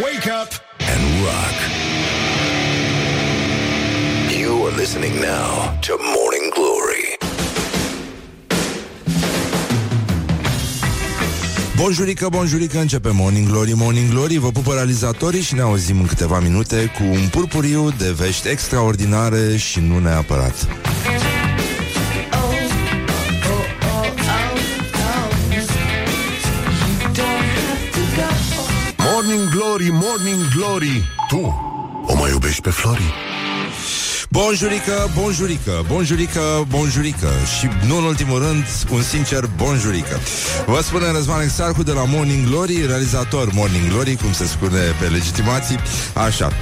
Wake up and rock. You are listening now to Morning Glory. Bonjurică, bonjurică, începe Morning Glory, Morning Glory Vă pupă realizatorii și ne auzim în câteva minute Cu un purpuriu de vești extraordinare și nu neapărat Glory, Morning Glory. Tu o mai iubești pe Flori? Bonjurică, bonjurică, bonjurică, bonjurică Și nu în ultimul rând, un sincer bonjurică Vă spune Răzvan Exarcu de la Morning Glory Realizator Morning Glory, cum se spune pe legitimații Așa,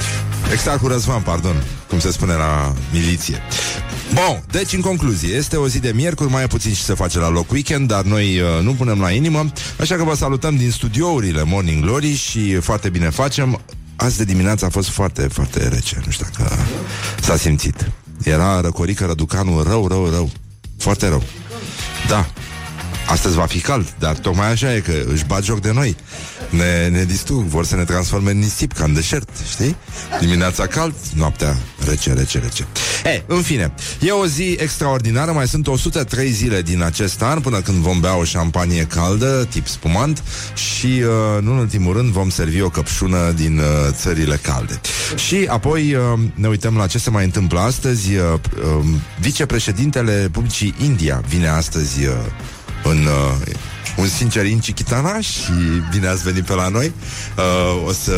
Exarcu Răzvan, pardon Cum se spune la miliție Bun, deci în concluzie, este o zi de miercuri, mai e puțin și se face la loc weekend, dar noi uh, nu punem la inimă, așa că vă salutăm din studiourile Morning Glory și foarte bine facem. Azi de dimineață a fost foarte, foarte rece, nu știu dacă s-a simțit. Era răcorică răducanul rău, rău, rău. Foarte rău. Da. Astăzi va fi cald, dar tocmai așa e că își bat joc de noi. Ne, ne distrug, vor să ne transforme în nisip, ca în deșert, știi? Dimineața cald, noaptea rece, rece, rece. E, în fine, e o zi extraordinară, mai sunt 103 zile din acest an până când vom bea o șampanie caldă, tip spumant, și, uh, nu în ultimul rând, vom servi o căpșună din uh, țările calde. Și apoi uh, ne uităm la ce se mai întâmplă astăzi. Uh, uh, vicepreședintele Republicii India vine astăzi uh, în uh, un sincer Chitana și bine ați venit pe la noi. Uh, o să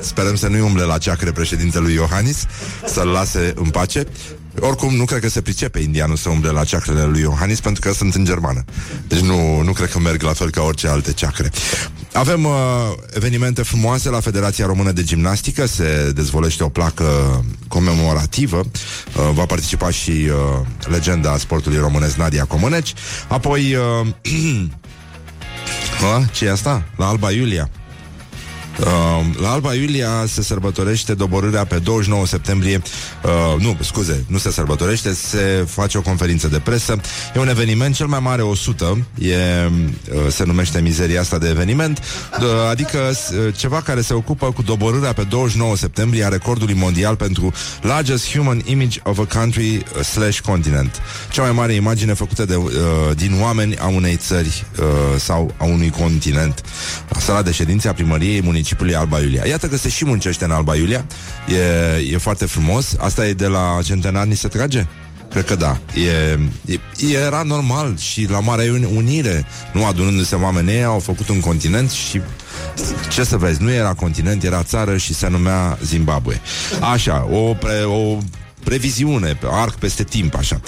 sperăm să nu-i umble la ceacre președintelui Iohannis, să-l lase în pace. Oricum, nu cred că se pricepe indianul să umble la ceacrele lui Iohannis pentru că sunt în germană. Deci nu, nu cred că merg la fel ca orice alte ceacre. Avem uh, evenimente frumoase la Federația Română de Gimnastică, se dezvolește o placă comemorativă. Uh, va participa și uh, legenda sportului românesc Nadia Comăneci. Apoi uh, A, ce e asta? La Alba Iulia. Uh, la Alba Iulia se sărbătorește doborârea pe 29 septembrie uh, Nu, scuze, nu se sărbătorește Se face o conferință de presă. E un eveniment cel mai mare 100 e, uh, Se numește mizeria asta de eveniment uh, Adică uh, ceva care se ocupă cu doborârea pe 29 septembrie A recordului mondial pentru Largest Human Image of a Country uh, Slash Continent. Cea mai mare imagine făcută de, uh, din oameni a unei țări uh, Sau a unui continent. Sala de ședințe a primăriei municipiului municipiului Alba Iulia. Iată că se și muncește în Alba Iulia. E, e foarte frumos. Asta e de la centenar ni se trage? Cred că da. E, e, era normal și la Marea Unire, nu adunându-se oamenii, au făcut un continent și ce să vezi, nu era continent, era țară și se numea Zimbabwe. Așa, o, pre, o previziune, arc peste timp, așa.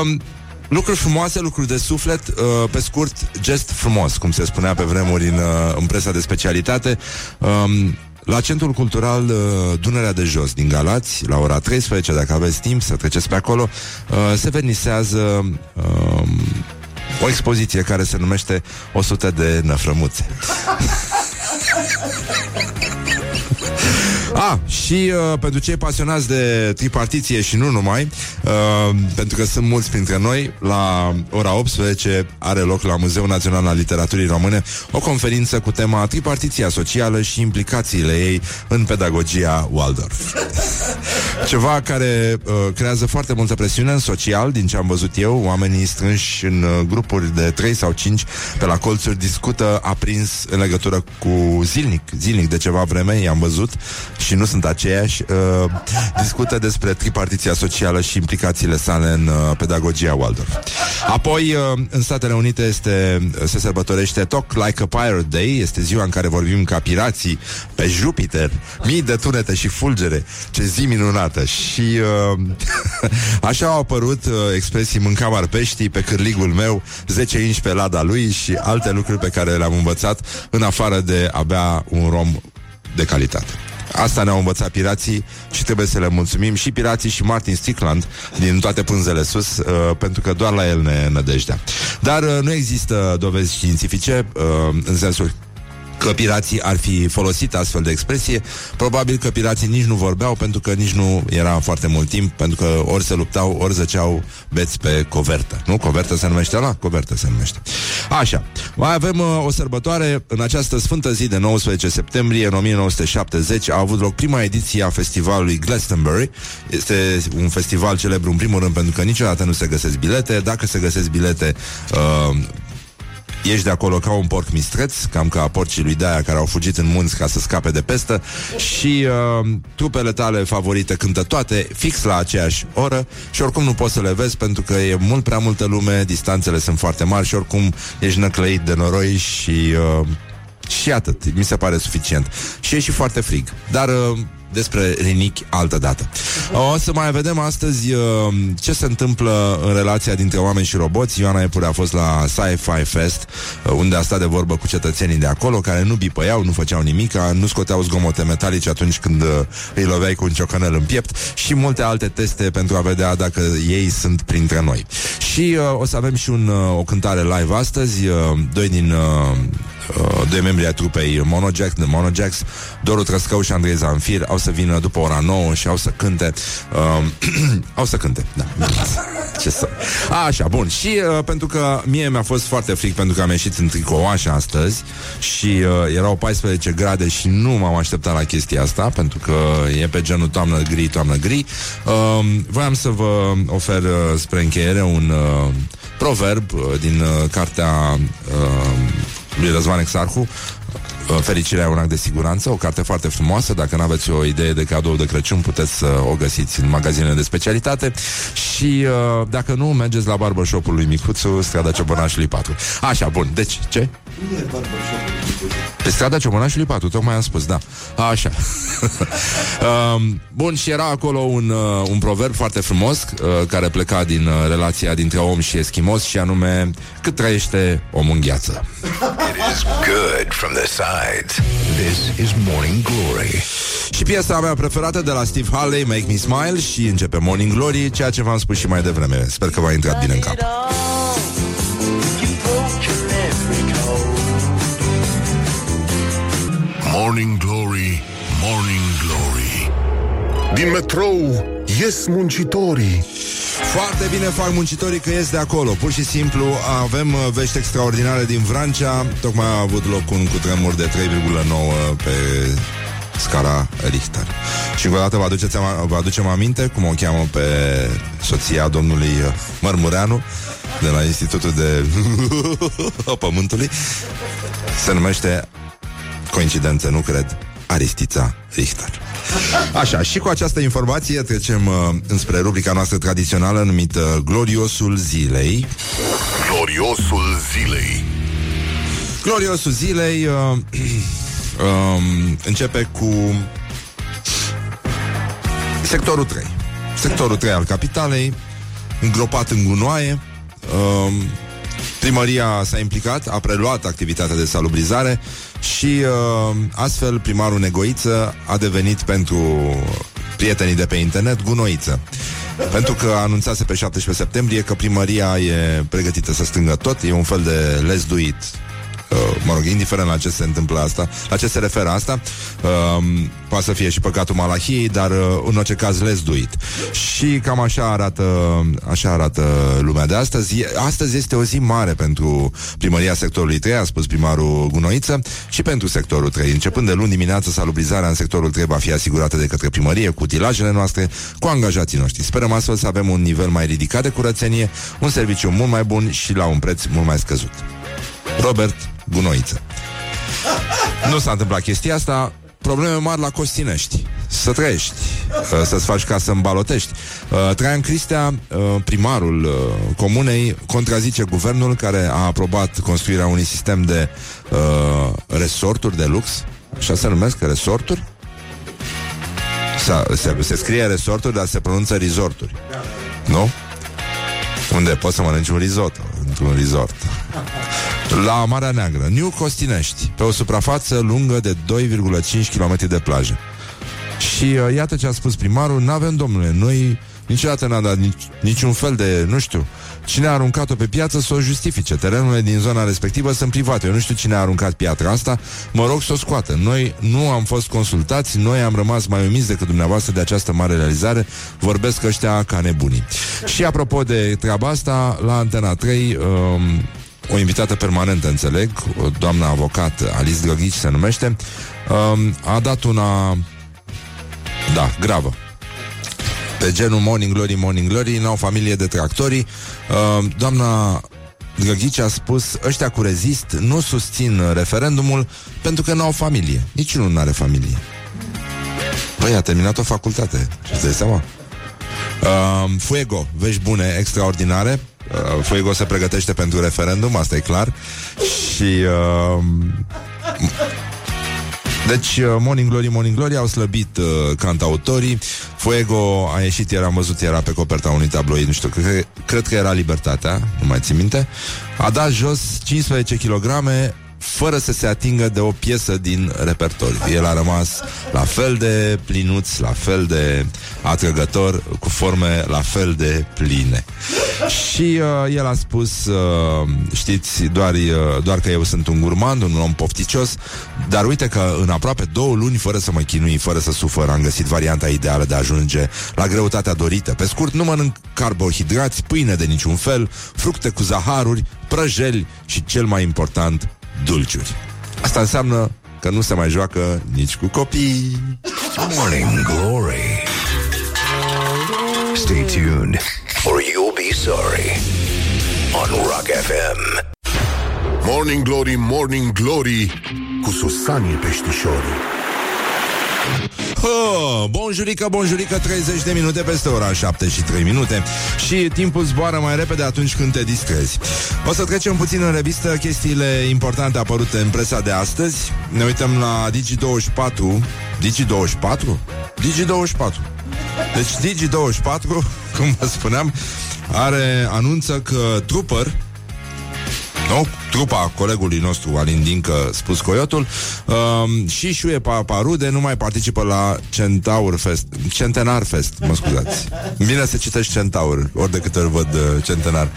Um, Lucruri frumoase, lucruri de suflet, uh, pe scurt, gest frumos, cum se spunea pe vremuri în, uh, în presa de specialitate. Um, la Centrul Cultural uh, Dunărea de Jos din Galați, la ora 13, dacă aveți timp să treceți pe acolo, uh, se vernisează uh, o expoziție care se numește 100 de năfrămuțe. Ah, și uh, pentru cei pasionați de tripartiție și nu numai, uh, pentru că sunt mulți printre noi, la ora 18 are loc la Muzeul Național al Literaturii Române o conferință cu tema tripartiția socială și implicațiile ei în pedagogia Waldorf. Ceva care uh, creează foarte multă presiune în social, din ce am văzut eu, oamenii strânși în uh, grupuri de 3 sau 5 pe la colțuri discută aprins în legătură cu zilnic, zilnic de ceva vreme, i-am văzut și nu sunt aceiași, uh, discută despre tripartiția socială și implicațiile sale în uh, pedagogia Waldorf. Apoi, uh, în Statele Unite este, se sărbătorește Talk Like a Pirate Day, este ziua în care vorbim ca pirații pe Jupiter, mii de tunete și fulgere, ce zi minunată. Și uh, așa au apărut uh, expresii mâncam arpeștii pe cârligul meu, 10 inci pe lada lui și alte lucruri pe care le-am învățat în afară de a bea un rom de calitate. Asta ne-au învățat pirații și trebuie să le mulțumim și pirații și Martin Stickland din toate pânzele sus, uh, pentru că doar la el ne nădejdea. Dar uh, nu există dovezi științifice uh, în sensul că pirații ar fi folosit astfel de expresie, probabil că pirații nici nu vorbeau pentru că nici nu era foarte mult timp, pentru că ori se luptau, ori zăceau beți pe covertă. Nu? Covertă se numește la? Covertă se numește. Așa. Mai avem uh, o sărbătoare în această sfântă zi de 19 septembrie, în 1970, a avut loc prima ediție a festivalului Glastonbury. Este un festival celebru în primul rând pentru că niciodată nu se găsesc bilete. Dacă se găsesc bilete, uh, Ești de acolo ca un porc mistreț, cam ca porcii lui Daia care au fugit în munți ca să scape de pestă și uh, trupele tale favorite cântă toate fix la aceeași oră și oricum nu poți să le vezi pentru că e mult prea multă lume, distanțele sunt foarte mari și oricum ești năclăit de noroi și... Uh, și atât, mi se pare suficient. Și e și foarte frig. Dar uh, despre rinichi altă dată. O să mai vedem astăzi uh, ce se întâmplă în relația dintre oameni și roboți. Ioana Epure a fost la Sci-Fi Fest, uh, unde a stat de vorbă cu cetățenii de acolo, care nu bipăiau, nu făceau nimic, nu scoteau zgomote metalice atunci când uh, îi loveai cu un ciocanel în piept și multe alte teste pentru a vedea dacă ei sunt printre noi. Și uh, o să avem și un, uh, o cântare live astăzi, uh, doi din uh, uh, doi membri ai trupei Monojack, de Monojacks, Doru Trăscău și Andrei Zanfir, au să vină după ora 9 și au să cânte. Uh, au să cânte, da. Ce să... A, așa, bun. Și uh, pentru că mie mi-a fost foarte fric pentru că am ieșit în tricouașă astăzi și uh, erau 14 grade și nu m-am așteptat la chestia asta pentru că e pe genul toamnă gri, toamnă gri. Uh, voiam să vă ofer uh, spre încheiere un uh, proverb uh, din uh, cartea uh, lui Răzvan Exarhu uh, Fericirea e un act de siguranță, o carte foarte frumoasă. Dacă nu aveți o idee de cadou de Crăciun, puteți să o găsiți în magazinele de specialitate. Și uh, dacă nu, mergeți la barbershop-ul lui Micuțu, strada Ciobănașului 4. Așa, bun. Deci, ce? Pe strada Ciobănașului 4, tocmai am spus, da. Așa. um, bun, și era acolo un, uh, un proverb foarte frumos uh, care pleca din uh, relația dintre om și eschimos și anume cât trăiește omul în gheață. It is good from the sides. This is Morning Glory. Și piesa mea preferată de la Steve Harley, Make Me Smile și începe Morning Glory, ceea ce v-am spus și mai devreme. Sper că v-a intrat bine în cap. Morning Glory, Morning Glory. Din metrou ies muncitorii. Foarte bine fac muncitorii că ies de acolo. Pur și simplu avem uh, vești extraordinare din Vrancea. Tocmai a avut loc un cutremur de 3,9 pe scala Richter. Și încă o dată vă, aduceți, ama- vă aducem aminte cum o cheamă pe soția domnului uh, Mărmureanu de la Institutul de Pământului. Se numește coincidență, nu cred, Aristița Richter. Așa, și cu această informație trecem uh, înspre rubrica noastră tradițională numită Gloriosul Zilei. Gloriosul zilei. Gloriosul Zilei uh, um, începe cu sectorul 3. Sectorul 3 al capitalei, îngropat în gunoaie. Um, primăria s-a implicat, a preluat activitatea de salubrizare și uh, astfel primarul Negoiță a devenit pentru prietenii de pe internet gunoiță. Pentru că anunțase pe 17 septembrie că primăria e pregătită să strângă tot, e un fel de lezduit Uh, mă rog, indiferent la ce se întâmplă asta, la ce se referă asta, uh, poate să fie și păcatul malahiei, dar uh, în orice caz let's do it. Și cam așa arată, așa arată lumea de astăzi. Astăzi este o zi mare pentru primăria sectorului 3, a spus primarul Gunoiță, și pentru sectorul 3. Începând de luni dimineață, salubrizarea în sectorul 3 va fi asigurată de către primărie, cu utilajele noastre, cu angajații noștri. Sperăm astfel să avem un nivel mai ridicat de curățenie, un serviciu mult mai bun și la un preț mult mai scăzut. Robert Gunoiță. Nu s-a întâmplat chestia asta, probleme mari la Costinești. Să trăiești, uh, să-ți faci casă în Balotești. Uh, Traian Cristea, uh, primarul uh, comunei, contrazice guvernul care a aprobat construirea unui sistem de uh, resorturi de lux. Așa se numesc, resorturi? Se, se, se scrie resorturi, dar se pronunță resorturi. Nu? Unde poți să mănânci un risotto Într-un resort La Marea Neagră, New Costinești Pe o suprafață lungă de 2,5 km de plajă. Și uh, iată ce a spus primarul N-avem, domnule, noi Niciodată n-a dat nici, niciun fel de, nu știu, cine a aruncat-o pe piață să o justifice. Terenurile din zona respectivă sunt private. Eu nu știu cine a aruncat piatra asta, mă rog să o scoată. Noi nu am fost consultați, noi am rămas mai umiți decât dumneavoastră de această mare realizare. Vorbesc ăștia ca nebunii. Și apropo de treaba asta, la Antena 3, um, o invitată permanentă, înțeleg, o doamnă avocat, Alice Drăghici se numește, um, a dat una, da, gravă. Pe genul Morning Glory, Morning Glory, n-au familie de tractorii. Uh, doamna Drăghici a spus, ăștia cu rezist nu susțin referendumul pentru că n-au familie. Niciunul nu are familie. Păi, a terminat o facultate. Ce dai seama? Uh, Fuego, vești bune, extraordinare. Uh, Fuego se pregătește pentru referendum, asta e clar. Și uh, deci, uh, Morning Glory, Morning Glory au slăbit uh, cantautorii. Fuego a ieșit, iar am văzut, era pe coperta unui tabloid, nu știu, cred, cred că era Libertatea, nu mai țin minte. A dat jos 15 kg fără să se atingă de o piesă din repertoriu. El a rămas la fel de plinuț, la fel de atrăgător, cu forme la fel de pline. Și uh, el a spus, uh, știți, doar, uh, doar că eu sunt un gurmand, un om pofticios, dar uite că în aproape două luni, fără să mă chinui, fără să sufăr, am găsit varianta ideală de a ajunge la greutatea dorită. Pe scurt, nu mănânc carbohidrați, pâine de niciun fel, fructe cu zaharuri, prăjeli și, cel mai important, dulciuri. Asta înseamnă că nu se mai joacă nici cu copii. Morning Glory Stay tuned or you'll be sorry on Rock FM. Morning Glory, Morning Glory cu Susanii Peștișorii. Oh, bonjurică, bonjurică, 30 de minute peste ora 7 și 3 minute. Și timpul zboară mai repede atunci când te distrezi. O să trecem puțin în revistă chestiile importante apărute în presa de astăzi. Ne uităm la Digi24. Digi24? Digi24. Deci Digi24, cum vă spuneam Are, anunță că Trooper nu? Trupa colegului nostru Alin Dincă, spus Coyotul, uh, și Șuie Paparude nu mai participă la Centaur Fest, Centenar Fest, mă scuzați. Bine să citești Centaur, ori de câte ori văd uh, Centenar.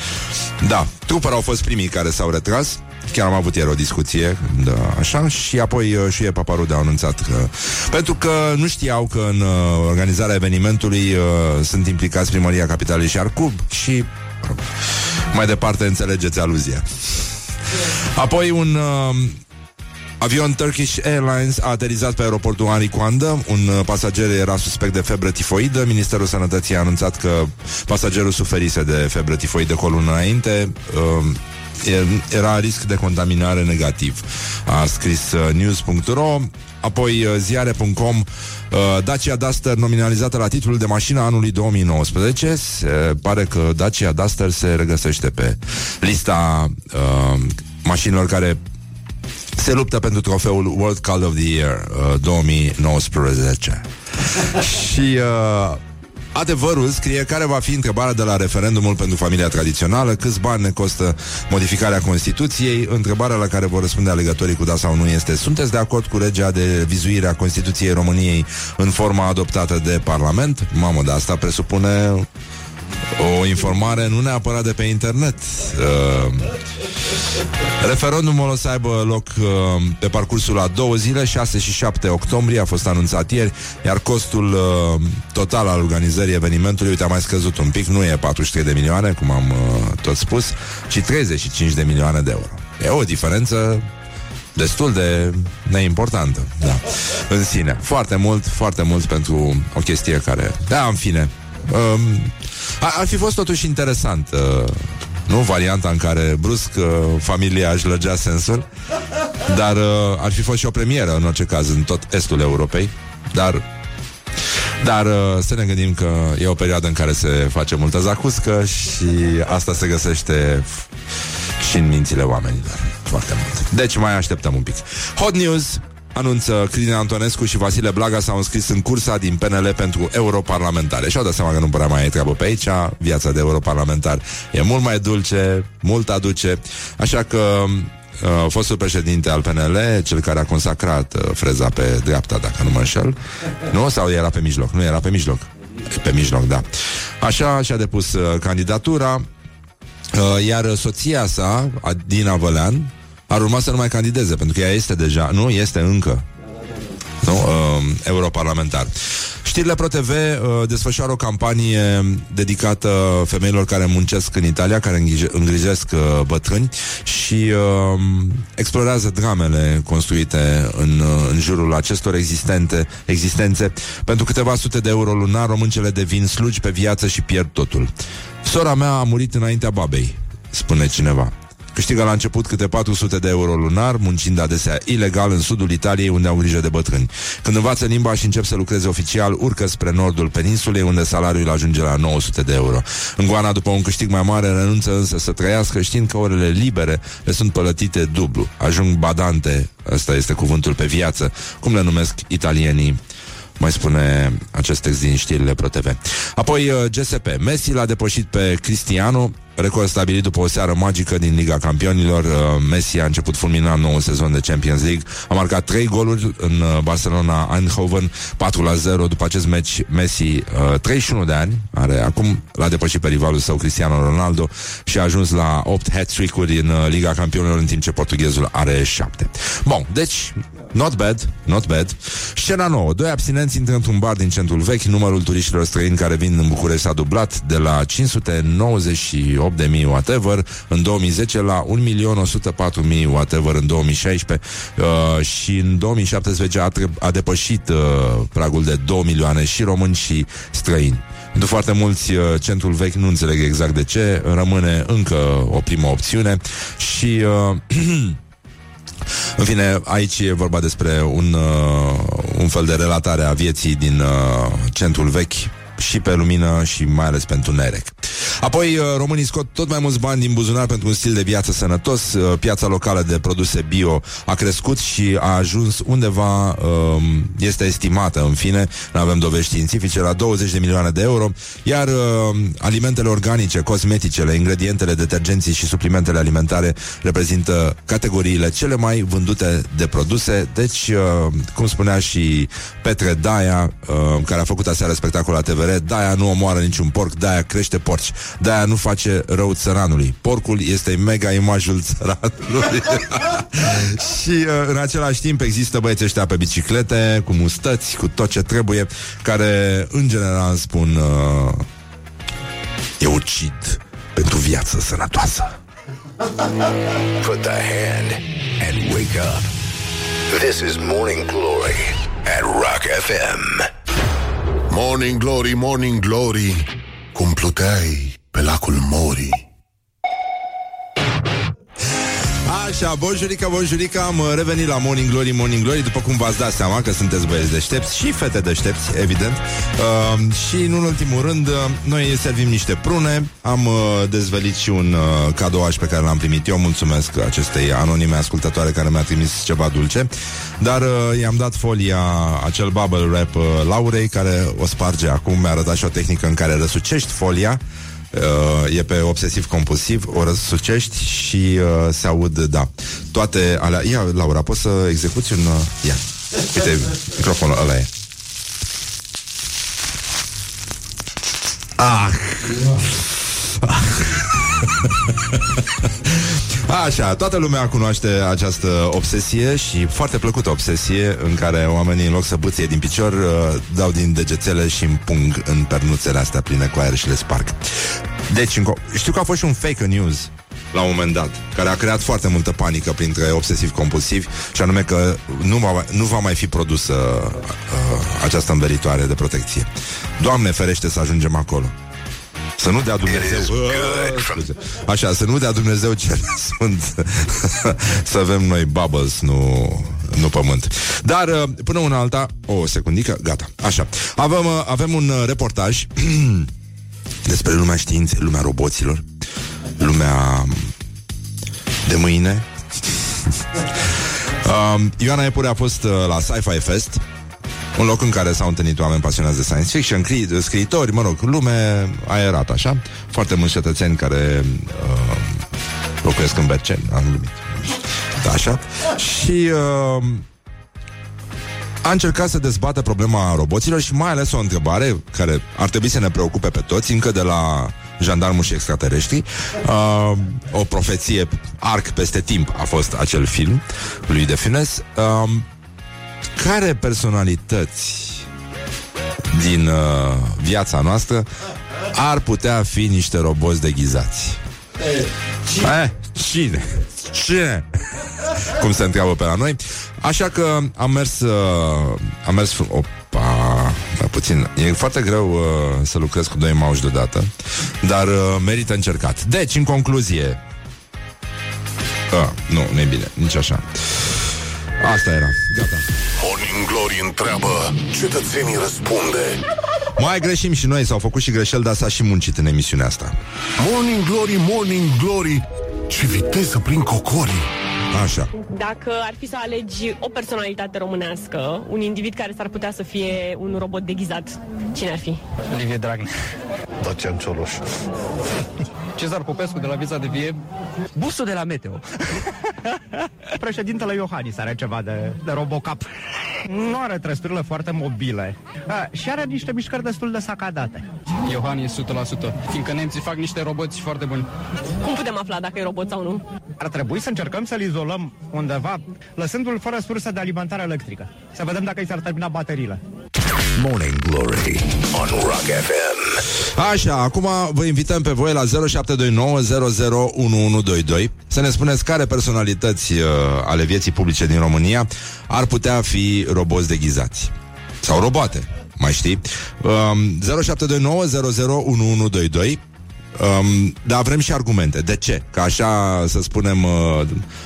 Da, trupări au fost primii care s-au retras, Chiar am avut ieri o discuție, da, așa, și apoi uh, și e Paparude a anunțat că... Pentru că nu știau că în uh, organizarea evenimentului uh, sunt implicați Primăria Capitalei și Arcub și mai departe înțelegeți aluzia. Apoi un uh, avion Turkish Airlines a aterizat pe aeroportul Henri Coandă. Un uh, pasager era suspect de febră tifoidă. Ministerul Sănătății a anunțat că pasagerul suferise de febră tifoidă cu o lună înainte. Uh, era risc de contaminare negativ. A scris uh, news.ro, apoi uh, ziare.com uh, Dacia Duster nominalizată la titlul de mașină anului 2019. Se pare că Dacia Duster se regăsește pe lista uh, mașinilor care se luptă pentru trofeul World Car of the Year uh, 2019. Și uh, Adevărul scrie care va fi întrebarea de la referendumul pentru familia tradițională, câți bani ne costă modificarea Constituției, întrebarea la care vor răspunde alegătorii cu da sau nu este sunteți de acord cu legea de vizuire a Constituției României în forma adoptată de Parlament? Mamă, dar asta presupune o informare nu neapărat de pe internet. Uh, referendumul o să aibă loc uh, pe parcursul la două zile, 6 și 7 octombrie, a fost anunțat ieri, iar costul uh, total al organizării evenimentului, uite, a mai scăzut un pic, nu e 43 de milioane, cum am uh, tot spus, ci 35 de milioane de euro. E o diferență destul de neimportantă, da, în sine. Foarte mult, foarte mult pentru o chestie care, da, în fine, um, ar, ar fi fost totuși interesant uh, Nu varianta în care brusc uh, Familia își lăgea sensul Dar uh, ar fi fost și o premieră În orice caz în tot estul Europei Dar dar uh, să ne gândim că e o perioadă în care se face multă zacuscă și asta se găsește și în mințile oamenilor. Foarte mult. Deci mai așteptăm un pic. Hot News anunță Cristina Antonescu și Vasile Blaga s-au înscris în cursa din PNL pentru europarlamentare. Și au dat seama că nu prea mai e treabă pe aici, viața de europarlamentar e mult mai dulce, mult aduce, așa că uh, fostul președinte al PNL, cel care a consacrat uh, freza pe dreapta, dacă nu mă înșel, nu? Sau era pe mijloc? Nu era pe mijloc. Pe mijloc, da. Așa și-a depus uh, candidatura, uh, iar soția sa, Dina Vălean, ar urma să nu mai candideze, pentru că ea este deja, nu, este încă nu? Uh, europarlamentar. Știrile ProTV uh, desfășoară o campanie dedicată femeilor care muncesc în Italia, care îngrijesc uh, bătrâni și uh, explorează dramele construite în, uh, în jurul acestor existente, existențe. Pentru câteva sute de euro lunar, româncele devin slugi pe viață și pierd totul. Sora mea a murit înaintea babei, spune cineva. Câștigă la început câte 400 de euro lunar, muncind adesea ilegal în sudul Italiei, unde au grijă de bătrâni. Când învață limba și încep să lucreze oficial, urcă spre nordul peninsulei, unde salariul ajunge la 900 de euro. În Goana, după un câștig mai mare, renunță însă să trăiască, știind că orele libere le sunt plătite dublu. Ajung badante, ăsta este cuvântul pe viață, cum le numesc italienii mai spune acest text din știrile ProTV. Apoi uh, GSP. Messi l-a depășit pe Cristiano Record stabilit după o seară magică din Liga Campionilor. Uh, Messi a început fulminant nou sezon de Champions League. A marcat 3 goluri în uh, Barcelona Eindhoven, 4 la 0. După acest meci, Messi, 31 de ani, are acum l-a depășit pe rivalul său Cristiano Ronaldo și a ajuns la 8 hat-trick-uri în Liga Campionilor, în timp ce portughezul are 7. Bun, deci Not bad, not bad. Scena nouă. Doi abstinenți intră într-un bar din centrul vechi. Numărul turiștilor străini care vin în București s-a dublat de la 598.000 whatever în 2010 la 1.104.000 whatever în 2016 uh, și în 2017 a, tre- a depășit uh, pragul de 2 milioane și români și străini. Pentru foarte mulți, uh, centrul vechi nu înțeleg exact de ce, rămâne încă o primă opțiune și uh, În fine, aici e vorba despre un, uh, un fel de relatare a vieții din uh, centrul vechi și pe lumină și mai ales pentru nerec. Apoi, uh, românii scot tot mai mulți bani din buzunar pentru un stil de viață sănătos. Uh, piața locală de produse bio a crescut și a ajuns undeva, um, este estimată, în fine, nu avem dovezi științifice, la 20 de milioane de euro, iar uh, alimentele organice, cosmeticele, ingredientele, detergenții și suplimentele alimentare reprezintă categoriile cele mai vândute de produse. Deci, cum spunea și Petre Daia, care a făcut aseară spectacol la TVR, Daia nu omoară niciun porc, Daia crește porci. De-aia nu face rău țăranului. Porcul este mega imajul țăranului. și uh, în același timp există băieți ăștia pe biciclete, cu mustăți, cu tot ce trebuie, care în general spun uh, eu ucid pentru viață sănătoasă. Put the hand and wake up. This is Morning Glory at Rock FM. Morning Glory, Morning Glory cum pluteai pe lacul Mori. Așa, bonjurica, bonjurica, am revenit la Morning Glory, Morning Glory. După cum v-ați dat seama că sunteți băieți deștepți Și fete deștepți, evident. Uh, Și în ultimul rând uh, Noi servim niște prune. Am uh, dezvelit și un uh, cadouaș pe care l-am primit eu. Mulțumesc acestei anonime ascultătoare Care mi-a trimis ceva dulce. Dar uh, i-am dat folia Acel bubble wrap uh, Laurei Care o sparge acum. Mi-a arătat și o tehnică în care răsucești folia uh, e pe obsesiv-compulsiv, o răsucești și uh, se aud, da, toate alea. Ia, Laura, poți să execuți un... Uh, ia, uite, microfonul ăla e. Ah! ah. Așa, toată lumea cunoaște această obsesie și foarte plăcută obsesie în care oamenii în loc să bâție din picior uh, dau din degețele și împung în pernuțele astea pline cu aer și le sparg. Deci, înco- știu că a fost și un fake news la un moment dat, care a creat foarte multă panică printre obsesiv-compulsivi și anume că nu va, nu va mai fi produsă uh, această înveritoare de protecție. Doamne ferește să ajungem acolo. Să nu dea Dumnezeu. Așa, să nu dea Dumnezeu ce sunt. Să avem noi bubbles, nu, nu pământ. Dar uh, până una alta O secundică, gata, așa. Avem, uh, avem un uh, reportaj Despre lumea științei, lumea roboților Lumea de mâine. Ioana Epure a fost la Sci-Fi Fest un loc în care s-au întâlnit oameni pasionați de science fiction, cri- scriitori, mă rog, lume aerată, așa. Foarte mulți cetățeni care uh, locuiesc în Berceni, am glumit. Da, așa. Și uh, a încercat să dezbată problema roboților și mai ales o întrebare care ar trebui să ne preocupe pe toți, încă de la jandarmul și extraterestri. Uh, o profeție arc peste timp a fost acel film lui de Fines. Uh, care personalități din uh, viața noastră ar putea fi niște roboți deghizați? Cine? Eh, cine? Cine? Cum se întreabă pe la noi. Așa că am mers, uh, am mers, opa, da, puțin, e foarte greu uh, să lucrez cu doi mauși deodată, dar uh, merită încercat. Deci, în concluzie, uh, nu, nu e bine, nici așa. Asta era, gata. Morning Glory întreabă, cetățenii răspunde. Mai greșim și noi, s-au făcut și greșeli, dar s-a și muncit în emisiunea asta. Morning Glory, Morning Glory, ce viteză prin cocorii. Așa. Dacă ar fi să alegi o personalitate românească, un individ care s-ar putea să fie un robot deghizat, cine ar fi? Liviu Dragnea. Dacian Cioloș. Cezar Popescu de la Vița de Vie. Busul de la Meteo. Președintele Iohannis are ceva de, de robocap. Nu are trăsturile foarte mobile. A, și are niște mișcări destul de sacadate. Iohannis 100%, fiindcă nemții fac niște roboți foarte buni. Cum putem afla dacă e robot sau nu? Ar trebui să încercăm să-l izolăm undeva, lăsându-l fără sursă de alimentare electrică. Să vedem dacă i s-ar termina bateriile. Morning Glory on Rock FM. Așa, acum vă invităm pe voi la 0729001122 să ne spuneți care personalități uh, ale vieții publice din România ar putea fi roboți deghizați. Sau roboate, mai știi? Um, 0729001122 Um, dar vrem și argumente. De ce? Că așa, să spunem, uh,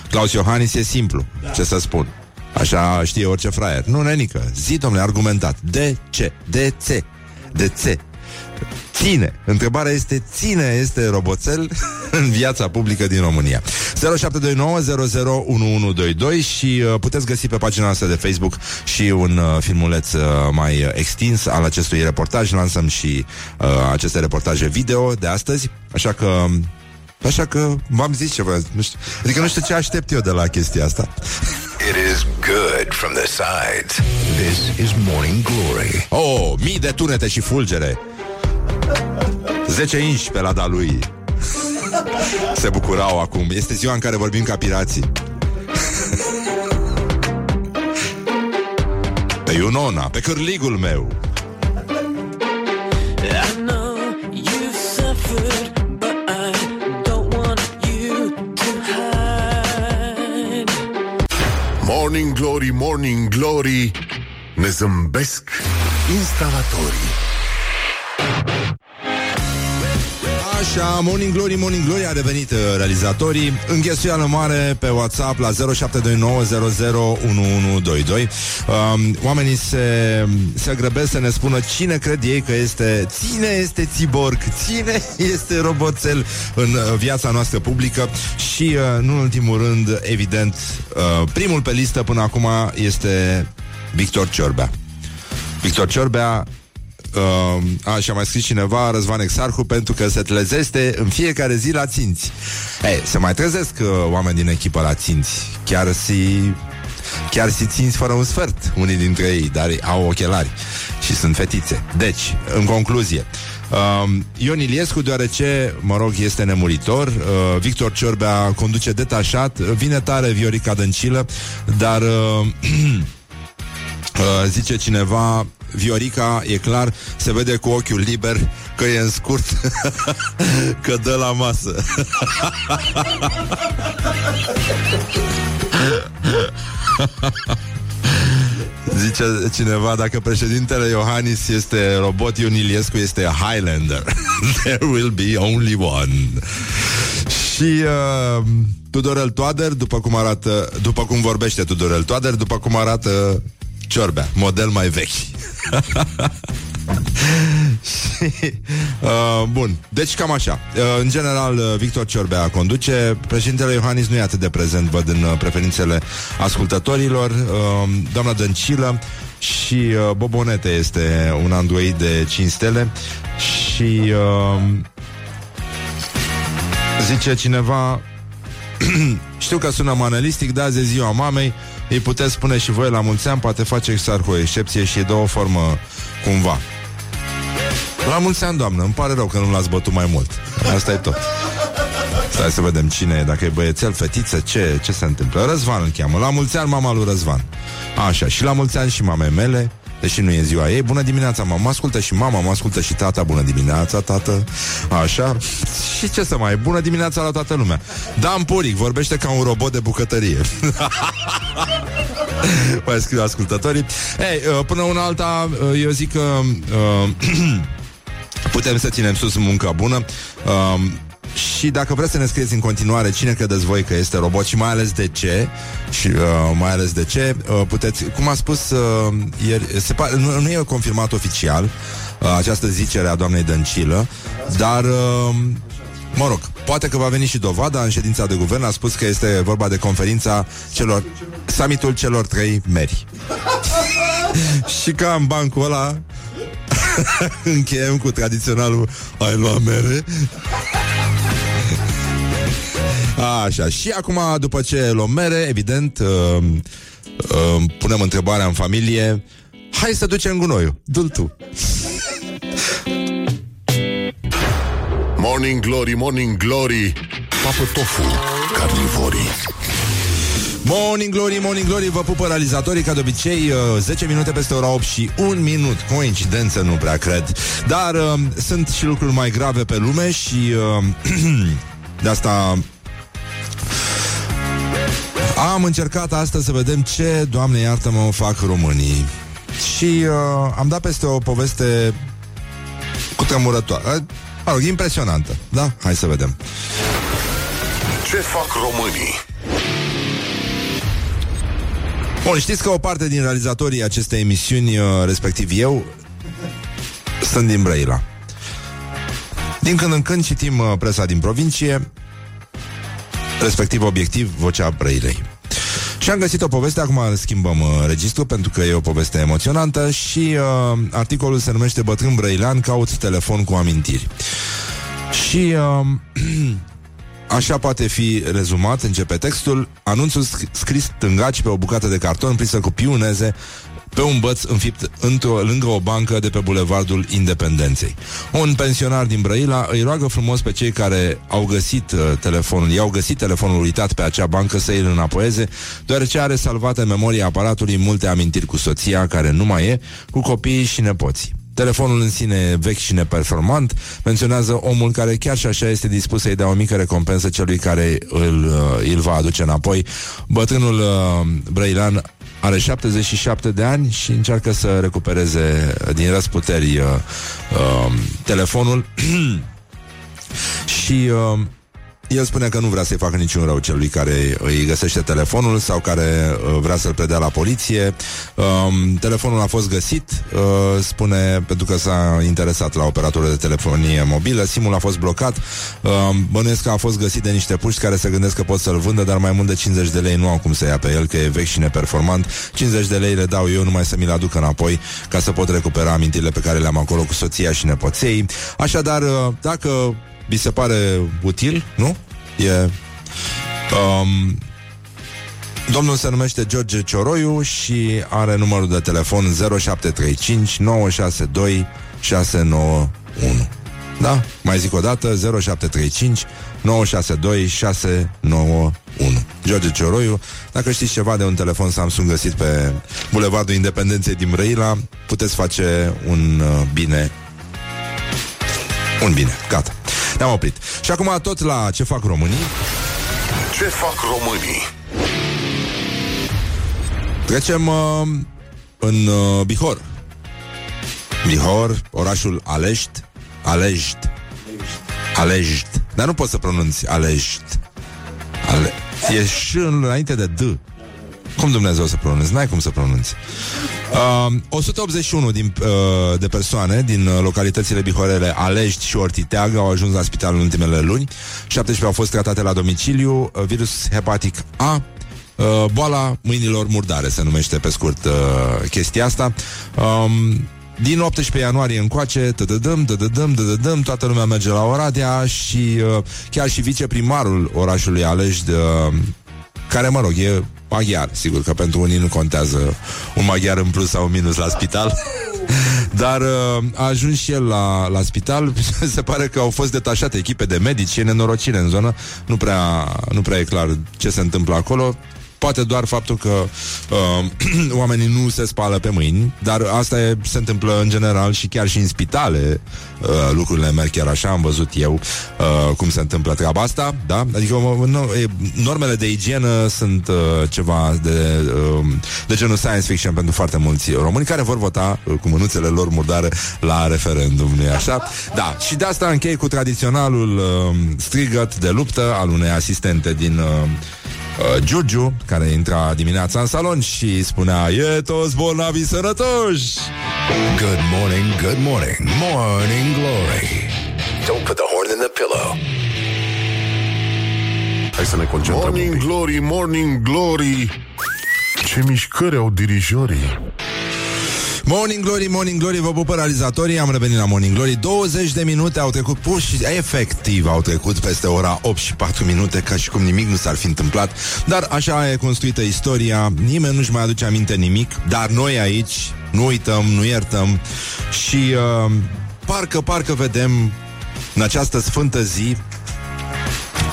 Claus Iohannis e simplu. Da. Ce să spun? Așa știe orice fraier. Nu, nenică. Zi, domnule, argumentat. De ce? De ce? De ce? Ține. Întrebarea este ține este roboțel în viața publică din România. 0729 și uh, puteți găsi pe pagina noastră de Facebook și un uh, filmuleț uh, mai extins al acestui reportaj. Lansăm și uh, aceste reportaje video de astăzi, așa că Așa că v-am zis ceva nu știu, Adică nu știu ce aștept eu de la chestia asta It is good from the sides This is Morning Glory Oh, mii de tunete și fulgere 10 inși pe lada lui. Se bucurau acum. Este ziua în care vorbim ca pirații. Pe Iunona, pe cârligul meu. Morning Glory, Morning Glory. Ne zâmbesc instalatorii Așa, Morning Glory, Morning Glory a revenit uh, realizatorii. Înghesuială mare pe WhatsApp la 0729001122 um, Oamenii se, se grăbesc să ne spună cine cred ei că este Cine este țiborg, cine este roboțel în uh, viața noastră publică. Și, uh, nu în ultimul rând, evident, uh, primul pe listă până acum este Victor Ciorbea. Victor Ciorbea uh, așa mai scris cineva, Răzvan Exarhu, pentru că se trezește în fiecare zi la ținți. Ei, se mai trezesc uh, oameni din echipă la ținți. Chiar si chiar si ținți fără un sfert, unii dintre ei, dar au ochelari și sunt fetițe. Deci, în concluzie, Uh, Ion Iliescu, deoarece, mă rog, este nemuritor uh, Victor Ciorbea conduce detașat Vine tare Viorica Dăncilă Dar uh, uh, Zice cineva Viorica, e clar, se vede cu ochiul liber că e în scurt, că dă la masă. Zice cineva, dacă președintele Iohannis este robot, Ion Iliescu este Highlander. There will be only one. Și uh, Tudorel Toader, după cum arată, după cum vorbește Tudorel Toader, după cum arată Ciorbea, model mai vechi. și, uh, bun, deci cam așa. Uh, în general, uh, Victor Ciorbea conduce. Președintele Iohannis nu e atât de prezent, văd în uh, preferințele ascultătorilor. Uh, doamna Dăncilă și uh, Bobonete este un android de 5 stele și uh, zice cineva știu că sună manelistic, dar azi e ziua mamei îi puteți spune și voi la mulți ani, poate face exact cu o excepție și îi dă o formă cumva. La mulți ani, doamnă, îmi pare rău că nu l-ați bătut mai mult. Asta e tot. Stai să vedem cine e, dacă e băiețel, fetiță, ce, ce se întâmplă. Răzvan îl cheamă. La mulți ani mama lui Răzvan. Așa, și la mulți ani și mamei mele, deși nu e ziua ei. Bună dimineața, mama, mă ascultă și mama, mă ascultă și tata. Bună dimineața, tată. Așa. Și ce să mai, bună dimineața la toată lumea. Dan Puric vorbește ca un robot de bucătărie. mai scriu ascultătorii. Ei, uh, până una alta, uh, eu zic că uh, putem să ținem sus munca bună. Uh, și dacă vreți să ne scrieți în continuare cine credeți voi că este robot și mai ales de ce, și uh, mai ales de ce, uh, puteți, cum a spus uh, ieri, se pare, nu, nu e confirmat oficial uh, această zicere a doamnei Dăncilă, dar uh, Mă rog, poate că va veni și dovada în ședința de guvern A spus că este vorba de conferința celor Summitul celor trei meri Și ca în bancul ăla Încheiem cu tradiționalul Ai luat mere? Așa, și acum, după ce luăm mere, evident, uh, uh, punem întrebarea în familie, hai să ducem gunoiul, dă tu. Morning Glory, Morning Glory Papă tofu, carnivorii Morning Glory, Morning Glory, vă pupă realizatorii ca de obicei, uh, 10 minute peste ora 8 și 1 minut. Coincidență, nu prea cred. Dar uh, sunt și lucruri mai grave pe lume și uh, de asta am încercat astăzi să vedem ce, Doamne iartă-mă, fac românii. Și uh, am dat peste o poveste cu tremurătoare. Mă rog, impresionantă. Da? Hai să vedem. Ce fac românii? Bun, știți că o parte din realizatorii acestei emisiuni, uh, respectiv eu, sunt din Brăila. Din când în când citim uh, presa din provincie, respectiv obiectiv Vocea Brăilei. Și am găsit o poveste, acum schimbăm uh, registru pentru că e o poveste emoționantă și uh, articolul se numește Bătrân Brăilean caut telefon cu amintiri. Și uh, așa poate fi rezumat, începe textul, anunțul sc- scris tângaci pe o bucată de carton prinsă cu piuneze pe un băț înfipt într-o, lângă o bancă de pe bulevardul Independenței. Un pensionar din Brăila îi roagă frumos pe cei care au găsit uh, telefonul, i-au găsit telefonul uitat pe acea bancă să îl înapoieze, deoarece are salvate în memoria aparatului multe amintiri cu soția, care nu mai e, cu copiii și nepoții. Telefonul în sine vechi și neperformant menționează omul care chiar și așa este dispus să-i dea o mică recompensă celui care îl, uh, îl va aduce înapoi. Bătrânul uh, Brăilan are 77 de ani și încearcă să recupereze din răsputeri uh, uh, telefonul. Și uh, el spune că nu vrea să-i facă niciun rău celui care îi găsește telefonul sau care uh, vrea să-l predea la poliție. Um, telefonul a fost găsit, uh, spune, pentru că s-a interesat la operatorul de telefonie mobilă. Simul a fost blocat. Uh, bănuiesc că a fost găsit de niște puști care se gândesc că pot să-l vândă, dar mai mult de 50 de lei nu au cum să ia pe el, că e vechi și neperformant. 50 de lei le dau eu numai să mi-l aduc înapoi ca să pot recupera amintirile pe care le-am acolo cu soția și nepoței. Așadar, uh, dacă vi se pare util, nu? E... Um, domnul se numește George Cioroiu și are numărul de telefon 0735 962 691. Da? Mai zic o dată, 0735 962 691. George Cioroiu, dacă știți ceva de un telefon Samsung găsit pe Bulevardul Independenței din Brăila, puteți face un uh, bine. Un bine, gata. Ne-am oprit. Și acum tot la ce fac românii. Ce fac românii? Trecem uh, în uh, Bihor. Bihor, orașul Alești. Alești. Alești. Dar nu poți să pronunți Alești. Ale... E și înainte de D. Cum Dumnezeu să pronunți? N-ai cum să pronunți. Uh, 181 din, uh, de persoane din uh, localitățile bihorele Alești și Ortiteagă au ajuns la spital în ultimele luni. 17 au fost tratate la domiciliu. Uh, virus hepatic A, Uh, boala mâinilor murdare se numește pe scurt uh, chestia asta. Um, din 18 ianuarie încoace, tădădăm, tădădăm, tădădăm, toată lumea merge la Oradea și uh, chiar și viceprimarul orașului Alești uh, care, mă rog, e maghiar, sigur că pentru unii nu contează un maghiar în plus sau un minus la spital. Dar uh, a ajuns și el la, la spital. Se pare că au fost detașate echipe de medici E nenorocire în zonă. Nu prea, nu prea e clar ce se întâmplă acolo Poate doar faptul că uh, oamenii nu se spală pe mâini, dar asta e, se întâmplă în general și chiar și în spitale uh, lucrurile merg chiar așa, am văzut eu uh, cum se întâmplă treaba asta, da? Adică no, e, normele de igienă sunt uh, ceva de, uh, de genul science fiction pentru foarte mulți români care vor vota uh, cu mânuțele lor murdare la referendum, nu așa? Da, și de asta închei cu tradiționalul uh, strigăt de luptă al unei asistente din uh, uh, Giurgiu, care intra dimineața în salon și spunea E toți bolnavi sănătoși! Good morning, good morning, morning glory. Don't put the horn in the pillow. Hai să ne concentrăm Morning glory, morning glory. Ce mișcări au dirijorii. Morning Glory, Morning Glory, vă pupă realizatorii Am revenit la Morning Glory. 20 de minute au trecut pur și efectiv Au trecut peste ora 8 și 4 minute Ca și cum nimic nu s-ar fi întâmplat. Dar așa e construită istoria Nimeni nu-și mai aduce aminte nimic Dar noi aici nu uităm, nu iertăm Și uh, parcă, parcă vedem În această sfântă zi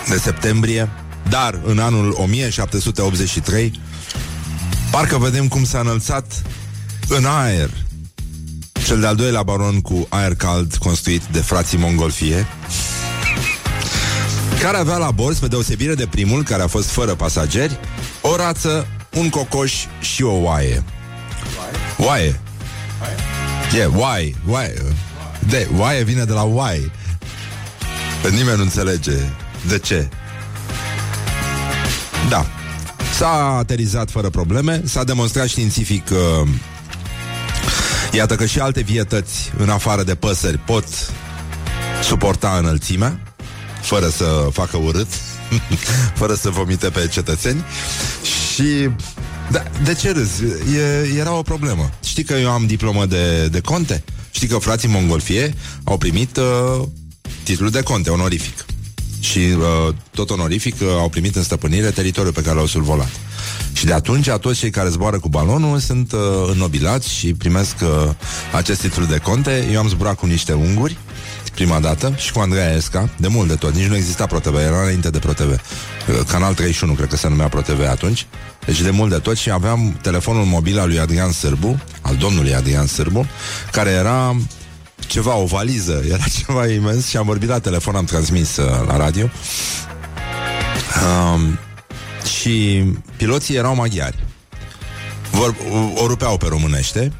De septembrie Dar în anul 1783 Parcă vedem cum s-a înălțat în aer cel de-al doilea baron cu aer cald construit de frații Mongolfie care avea la bord, spre deosebire de primul, care a fost fără pasageri, o rață, un cocoș și o oaie. Oaie. E, yeah, oaie, oaie. De, oaie vine de la oaie. Nimeni nu înțelege de ce. Da. S-a aterizat fără probleme, s-a demonstrat științific uh, Iată că și alte vietăți, în afară de păsări, pot suporta înălțimea, fără să facă urât, fără să vomite pe cetățeni. Și da, de ce râzi? E, era o problemă. Știi că eu am diplomă de, de conte? Știi că frații Mongolfie au primit uh, titlul de conte onorific. Și uh, tot onorific uh, au primit în stăpânire teritoriul pe care l-au survolat. Și de atunci toți cei care zboară cu balonul sunt uh, înnobilați și primesc uh, acest titlu de conte. Eu am zburat cu niște unguri prima dată și cu Andreea Esca, de mult de tot, nici nu exista ProTV, era înainte de ProTV. Uh, Canal 31, cred că se numea ProTV atunci. Deci de mult de tot și aveam telefonul mobil al lui Adrian Sârbu, al domnului Adrian Sârbu, care era ceva, o valiză, era ceva imens și am vorbit la telefon, am transmis uh, la radio. Um, și piloții erau maghiari. Vor, o rupeau pe românește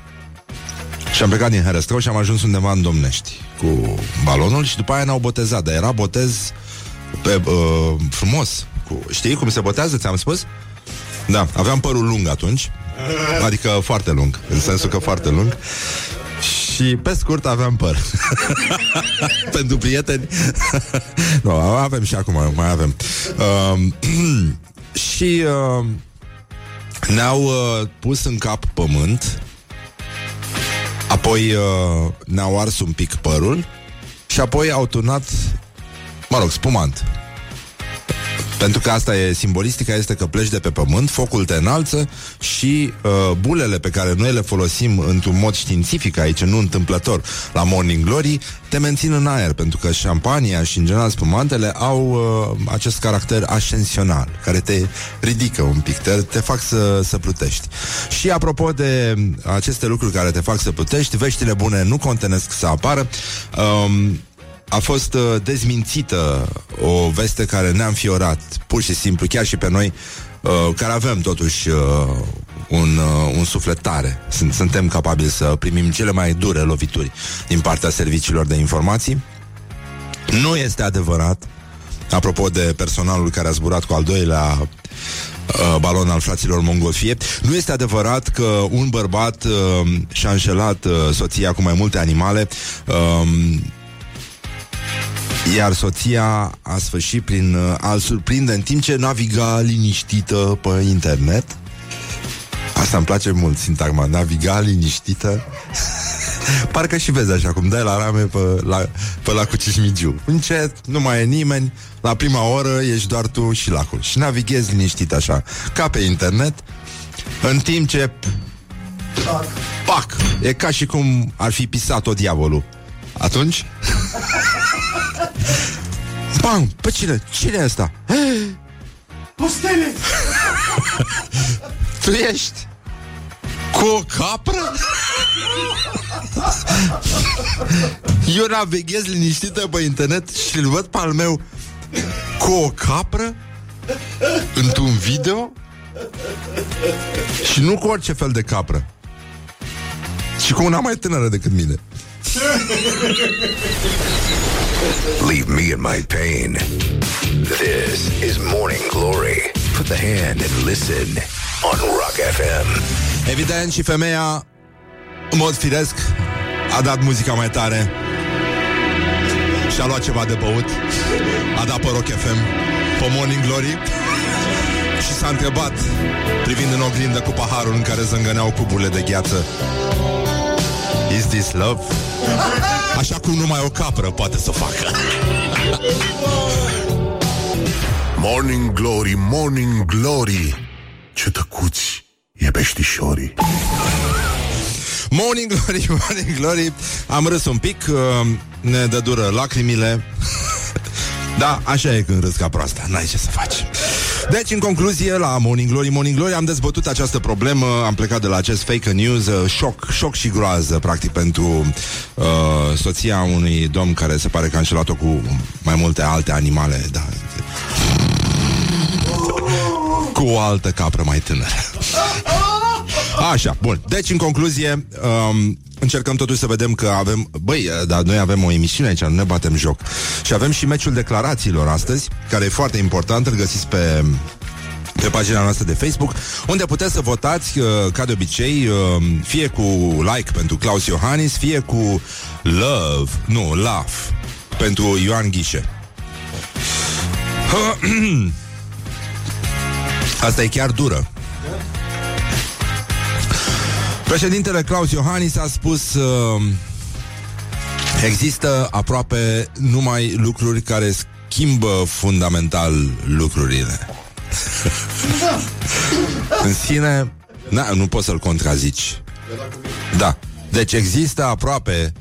și am plecat din Herăstrău și am ajuns undeva în Domnești cu balonul și după aia ne-au botezat, dar era botez pe, uh, frumos. Cu, știi cum se botează, ți-am spus? Da, aveam părul lung atunci Adică foarte lung În sensul că foarte lung Și pe scurt aveam păr Pentru prieteni Nu, no, avem și acum Mai avem uh, Și uh, ne-au uh, pus în cap pământ, apoi uh, ne-au ars un pic părul și apoi au turnat, mă rog, spumant. Pentru că asta e simbolistica, este că pleci de pe pământ, focul te înalță și uh, bulele pe care noi le folosim într-un mod științific aici, nu întâmplător, la Morning Glory, te mențin în aer, pentru că șampania și, în general, spumantele au uh, acest caracter ascensional, care te ridică un pic, te, te fac să, să plutești. Și apropo de aceste lucruri care te fac să plutești, veștile bune nu contenesc să apară. Um, a fost uh, dezmințită o veste care ne-a înfiorat, pur și simplu, chiar și pe noi, uh, care avem totuși uh, un, uh, un suflet tare. Sunt, suntem capabili să primim cele mai dure lovituri din partea serviciilor de informații. Nu este adevărat, apropo de personalul care a zburat cu al doilea uh, balon al fraților Mongolfie. Nu este adevărat că un bărbat uh, și-a înșelat uh, soția cu mai multe animale uh, iar soția a sfârșit prin uh, a-l surprinde în timp ce naviga liniștită pe internet. Asta îmi place mult, sintagma, naviga liniștită. Parcă și vezi așa cum dai la rame pe la, pe la cu Cismigiu. Încet, nu mai e nimeni, la prima oră ești doar tu și lacul. Și navighezi liniștit așa, ca pe internet, în timp ce... Pac! Pac! E ca și cum ar fi pisat-o diavolul. Atunci... Bam! Pe cine? Cine e ăsta? Postele! tu ești cu o capră? Eu navighez liniștită pe internet și îl văd pe al meu cu o capră într-un video și nu cu orice fel de capră. Și cu una mai tânără decât mine. Leave me in my pain. This is Morning Glory. Put the hand and listen on Rock FM. Evident și femeia în mod firesc a dat muzica mai tare și-a luat ceva de băut a dat pe Rock FM pe Morning Glory și s-a întrebat privind în oglindă cu paharul în care zângăneau cuburile de gheață Is this love? Așa cum numai o capră poate să facă. Morning Glory, Morning Glory. Ce tăcuți e peștișorii Morning Glory, Morning Glory. Am râs un pic uh, Ne dă dură lacrimile. Da, așa e când râs ca proasta. N-ai ce să faci deci, în concluzie, la Morning Glory, Morning Glory am dezbătut această problemă, am plecat de la acest fake news, uh, șoc, șoc și groază, practic, pentru uh, soția unui domn care se pare că a înșelat-o cu mai multe alte animale, da. Cu o altă capră mai tânără. Așa, bun. Deci, în concluzie, um, încercăm totuși să vedem că avem... Băi, dar noi avem o emisiune aici, nu ne batem joc. Și avem și meciul declarațiilor astăzi, care e foarte important, îl găsiți pe pe pagina noastră de Facebook, unde puteți să votați, uh, ca de obicei, uh, fie cu like pentru Claus Iohannis, fie cu love, nu, love, pentru Ioan Ghișe. Asta e chiar dură. Președintele Claus Iohannis a spus uh, Există aproape numai lucruri care schimbă fundamental lucrurile. În sine, na, nu poți să-l contrazici. Da. Deci există aproape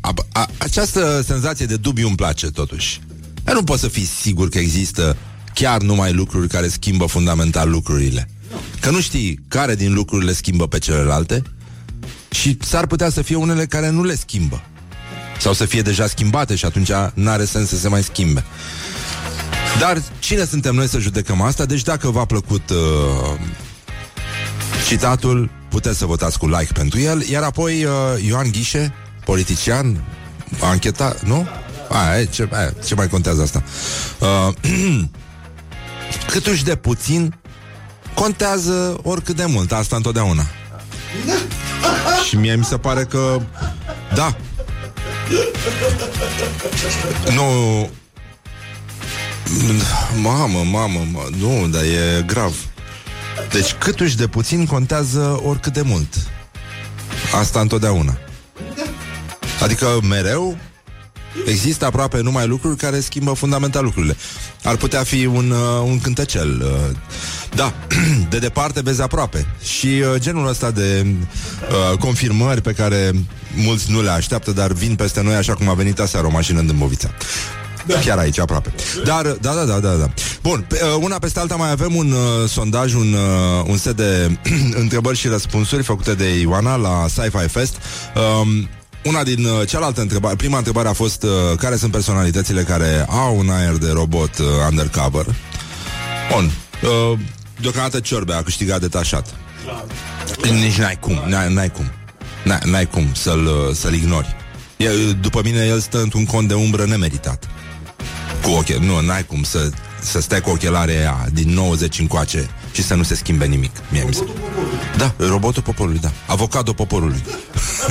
a, a, această senzație de dubiu îmi place totuși. Dar nu poți să fii sigur că există chiar numai lucruri care schimbă fundamental lucrurile. Că nu știi care din lucrurile schimbă pe celelalte și s-ar putea să fie unele care nu le schimbă. Sau să fie deja schimbate și atunci n-are sens să se mai schimbe. Dar cine suntem noi să judecăm asta? Deci dacă v-a plăcut uh, citatul, puteți să votați cu like pentru el. Iar apoi uh, Ioan Ghișe, politician, a anchetat, nu? Aia, ce, aia, ce mai contează asta? Uh, câtuși de puțin contează oricât de mult, asta întotdeauna. Și mie mi se pare că da. Nu Mamă, mamă, mamă, nu, dar e grav. Deci câtuși de puțin contează oricât de mult. Asta întotdeauna. Adică mereu există aproape numai lucruri care schimbă fundamental lucrurile. Ar putea fi un, uh, un cântecel. Uh, da, de departe vezi aproape. Și uh, genul ăsta de uh, confirmări pe care mulți nu le așteaptă, dar vin peste noi așa cum a venit aseară o mașină în Dâmbovița. Da. Chiar aici, aproape. Dar, da, da, da, da, da. Bun, pe, uh, una peste alta mai avem un uh, sondaj, un, uh, un set de întrebări și răspunsuri făcute de Ioana la Sci-Fi Fest. Um, una din uh, cealaltă întrebare, prima întrebare a fost uh, care sunt personalitățile care au un aer de robot uh, undercover. Bun. Uh, deocamdată Ciorbea a câștigat detașat. Nici n-ai cum, n-ai, n-ai cum. N-ai, n-ai cum să-l, uh, să-l ignori. E, după mine, el stă într-un cont de umbră nemeritat. Cu ochi, nu, n-ai cum să, să stai cu ochelare aia din 90 încoace și să nu se schimbe nimic. Mie robotul poporului. Da, robotul poporului, da. Avocado poporului.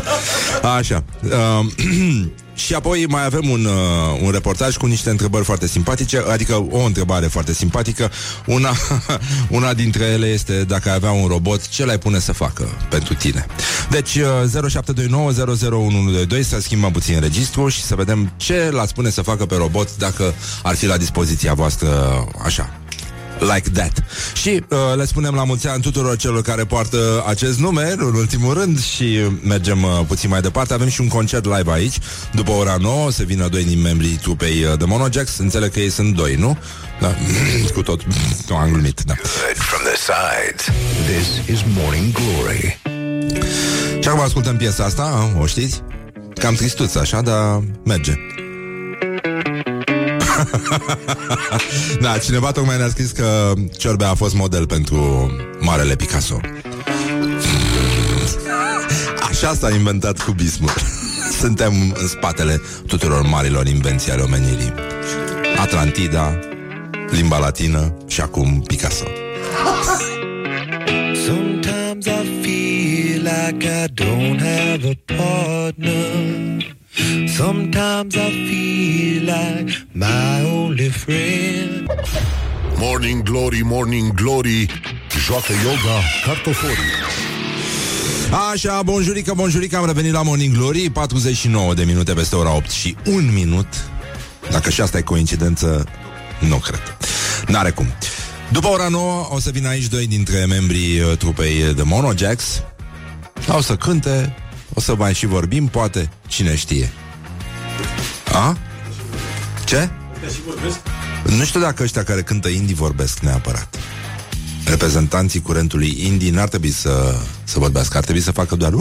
Așa. Uh, și apoi mai avem un, uh, un reportaj cu niște întrebări foarte simpatice, adică o întrebare foarte simpatică. Una, una dintre ele este dacă ai avea un robot, ce l-ai pune să facă pentru tine? Deci uh, 0729001122 să schimbăm puțin registru și să vedem ce l-ați pune să facă pe robot dacă ar fi la dispoziția voastră așa like that. Și uh, le spunem la mulți ani tuturor celor care poartă acest nume, în ultimul rând, și mergem uh, puțin mai departe. Avem și un concert live aici. După ora 9 o să vină doi din membrii trupei uh, de Monojax. Înțeleg că ei sunt doi, nu? Da, cu tot. Nu, am glumit, da. From the sides, this is Morning Glory. Și acum ascultăm piesa asta, o știți? Cam tristuță așa, dar merge. da, cineva tocmai ne-a scris că Ciorbe a fost model pentru Marele Picasso. Așa s-a inventat cubismul. Suntem în spatele tuturor marilor invenții ale omenirii. Atlantida, limba latină și acum Picasso. Sometimes I feel like I don't have a partner Sometimes I feel like my only friend. Morning Glory, Morning Glory Joacă yoga cartoforii. Așa, bonjurică, bonjurică, am revenit la Morning Glory 49 de minute peste ora 8 și un minut. Dacă și asta e coincidență, nu cred. N-are cum. După ora 9 o să vină aici doi dintre membrii uh, trupei de Monojax O să cânte, o să mai și vorbim, poate, cine știe a? Ce? Nu știu dacă ăștia care cântă indie vorbesc neapărat. Reprezentanții curentului indie n-ar trebui să, să vorbească, ar trebui să facă doar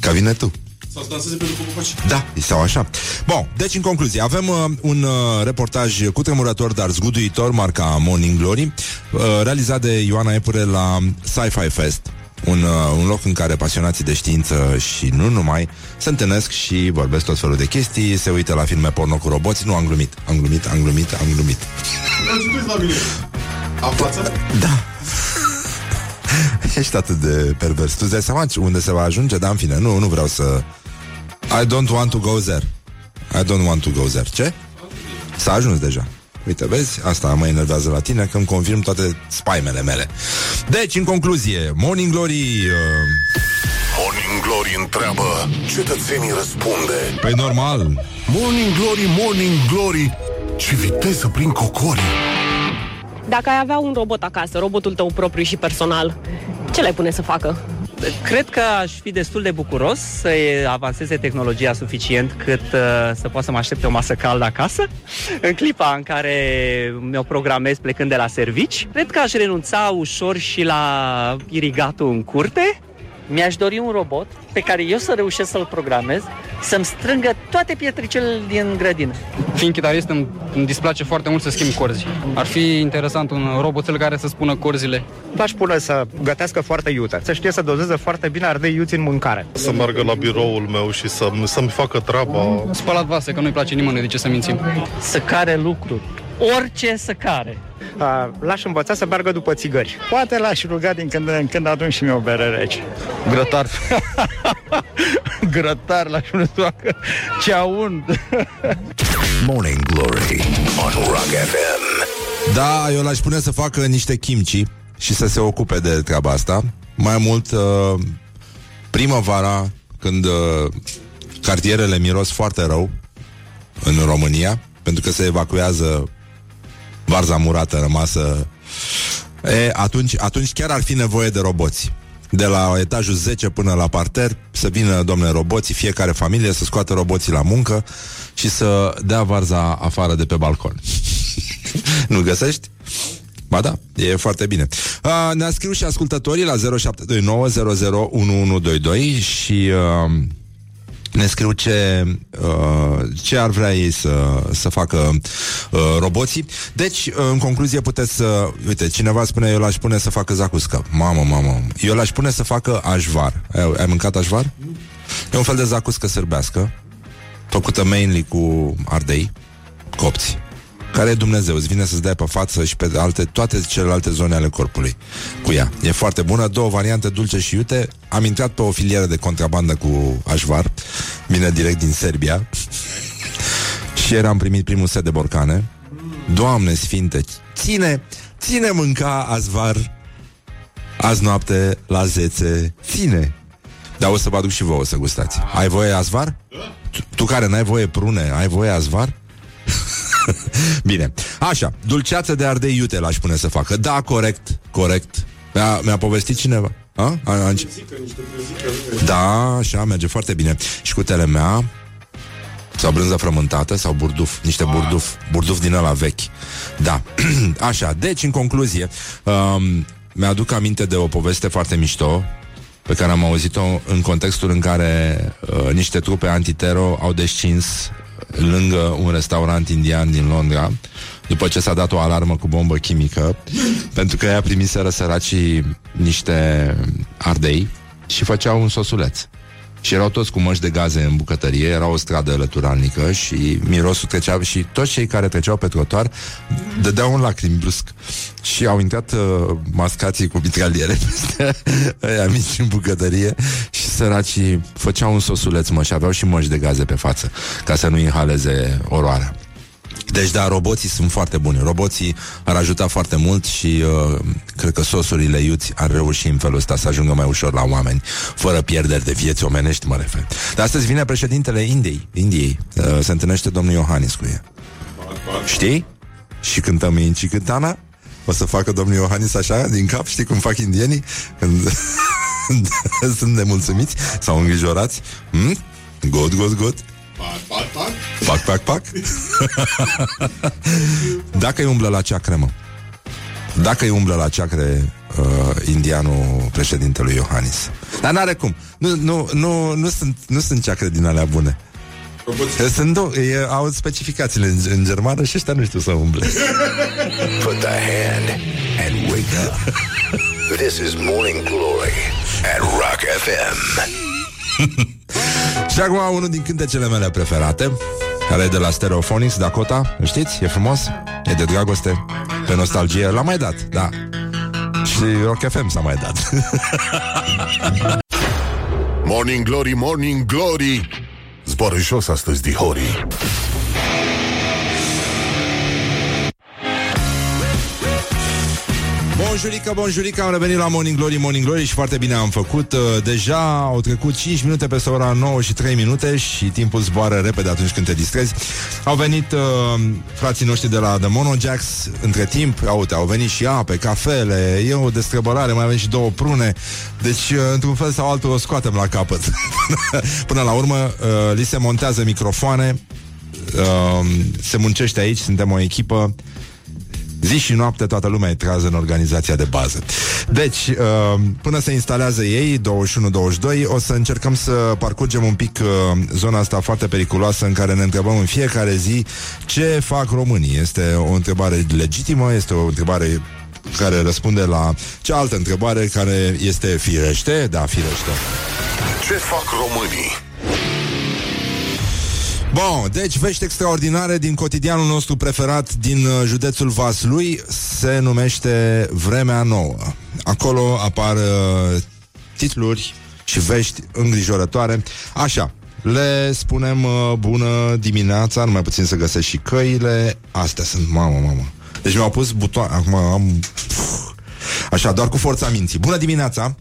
ca vine tu. Sau să danseze pentru copaci. Da, sau așa. Bun, deci în concluzie, avem uh, un uh, reportaj cu tremurător, dar zguduitor, marca Morning Glory, uh, realizat de Ioana Epure la Sci-Fi Fest, un, uh, un loc în care pasionații de știință și nu numai se întâlnesc și vorbesc tot felul de chestii, se uită la filme porno cu roboți. Nu, am glumit, am glumit, am glumit, am glumit. la mine. Am față? Da. Ești atât de pervers. Tu îți dai seama unde se va ajunge? Da, în fine, nu, nu vreau să... I don't want to go there. I don't want to go there. Ce? S-a ajuns deja. Uite, vezi? Asta mă enervează la tine, că îmi confirm toate spaimele mele. Deci, în concluzie, Morning Glory... Uh... Morning Glory întreabă, cetățenii răspunde. Păi normal. Morning Glory, Morning Glory, ce viteză prin cocori. Dacă ai avea un robot acasă, robotul tău propriu și personal, ce le pune să facă? Cred că aș fi destul de bucuros să avanseze tehnologia suficient cât uh, să pot să mă aștepte o masă caldă acasă în clipa în care mi-o programez plecând de la servici. Cred că aș renunța ușor și la irigatul în curte. Mi-aș dori un robot pe care eu să reușesc să-l programez, să-mi strângă toate pietricele din grădină. Fiind chitarist, îmi, îmi displace foarte mult să schimb corzi. Ar fi interesant un roboțel care să spună corzile. V-aș pune să gătească foarte iute, să știe să dozeze foarte bine ardei iuți în mâncare. Să meargă la biroul meu și să, să-mi facă treaba. Spălat vase, că nu-i place nimănui, de ce să mințim? Să care lucruri. Orice să care. Uh, l-aș învăța să meargă după țigări. Poate l-aș ruga din când în când atunci și mi o bere rece. Grătar. Grătar la și toacă. Ceaun. Morning Glory on Rock FM. Da, eu l-aș pune să facă niște kimchi și să se ocupe de treaba asta. Mai mult, uh, primăvara, când uh, cartierele miros foarte rău în România, pentru că se evacuează varza murată rămasă, e, atunci, atunci chiar ar fi nevoie de roboți. De la etajul 10 până la parter Să vină, domnule, roboții Fiecare familie să scoată roboții la muncă Și să dea varza afară de pe balcon Nu găsești? Ba da, e foarte bine. Uh, ne-a scris și ascultătorii la 0729001122 și uh, ne scriu ce, uh, ce ar vrea ei să, să facă uh, roboții. Deci, uh, în concluzie, puteți să... Uite, cineva spune, eu l-aș pune să facă zacuscă. Mamă, mamă. Eu l-aș pune să facă așvar. Ai, ai mâncat așvar? E un fel de zacuscă sârbească, făcută mainly cu ardei, copți care e Dumnezeu, îți vine să-ți dai pe față și pe alte, toate celelalte zone ale corpului cu ea. E foarte bună, două variante, dulce și iute. Am intrat pe o filieră de contrabandă cu așvar, vine direct din Serbia și era am primit primul set de borcane. Doamne sfinte, ține, ține mânca azvar azi noapte la zețe, ține. Dar o să vă aduc și vouă să gustați. Ai voie azvar? Tu, tu care n-ai voie prune, ai voie azvar? Bine. Așa, dulceață de ardei iute l-aș pune să facă. Da, corect, corect. Mi-a, mi-a povestit cineva? A? A, a, da, așa, merge foarte bine. Și cu telemea sau brânză frământată sau burduf, niște burduf, burduf din ăla vechi. Da. Așa, deci în concluzie, um, mi-aduc aminte de o poveste foarte mișto pe care am auzit-o în contextul în care uh, niște trupe antitero au descins lângă un restaurant indian din Londra după ce s-a dat o alarmă cu bombă chimică pentru că ea primiseră săracii niște ardei și făceau un sosuleț. Și erau toți cu măști de gaze în bucătărie, era o stradă lăturalnică și mirosul trecea și toți cei care treceau pe trotuar dădeau un lacrimi brusc. Și au intrat uh, mascații cu mitraliere peste aia mici în bucătărie și săracii făceau un sosuleț, mă, și aveau și măști de gaze pe față, ca să nu inhaleze oroarea. Deci, da, roboții sunt foarte buni. Roboții ar ajuta foarte mult și uh, cred că sosurile iuți ar reuși în felul ăsta să ajungă mai ușor la oameni, fără pierderi de vieți omenești, mă refer. Dar astăzi vine președintele Indiei. Indiei. Uh, se întâlnește domnul Iohannis cu ea. Știi? Și cântăm Inci Cântana. O să facă domnul Iohannis așa, din cap, știi cum fac indienii? Când sunt nemulțumiți sau îngrijorați. Hmm? Good, good, good. Pac, pac, pac. Pac, pac, pac. Dacă îi umblă la ceacre, mă. Dacă îi umblă la ceacre uh, indianul președintelui Iohannis. Dar n-are cum. Nu, nu, nu, nu, sunt, nu sunt ceacre din alea bune. Sunt două, e, au specificațiile în, în germană și ăștia nu știu să umble. Put the hand and wake up. This is Morning Glory at Rock FM. Și acum unul din cântecele mele preferate care e de la Stereophonics, Dakota, știți? E frumos, e de dragoste, pe nostalgie, l-am mai dat, da. Și Rock FM s-a mai dat. Morning Glory, Morning Glory Zboară jos astăzi, dihorii Bonjurică, bonjurică, am revenit la Morning Glory, Morning Glory și foarte bine am făcut. Uh, Deja au trecut 5 minute peste ora 9 și 3 minute și timpul zboară repede atunci când te distrezi. Au venit uh, frații noștri de la The Mono Jacks între timp, uite, au venit și ape, cafele, e o destrăbălare, mai avem și două prune. Deci, uh, într-un fel sau altul, o scoatem la capăt. Până la urmă, uh, li se montează microfoane, uh, se muncește aici, suntem o echipă Zi și noapte toată lumea e trează în organizația de bază. Deci, uh, până se instalează ei, 21-22, o să încercăm să parcurgem un pic uh, zona asta foarte periculoasă în care ne întrebăm în fiecare zi ce fac românii. Este o întrebare legitimă, este o întrebare care răspunde la cealaltă întrebare care este firește, da, firește. Ce fac românii? Bun, deci vești extraordinare din cotidianul nostru preferat din uh, județul Vaslui se numește Vremea Nouă. Acolo apar uh, titluri și vești îngrijorătoare. Așa, le spunem uh, bună dimineața, numai puțin să găsesc și căile. Astea sunt, mamă, mamă. Deci mi-au pus butoane, acum am... Așa, doar cu forța minții. Bună dimineața!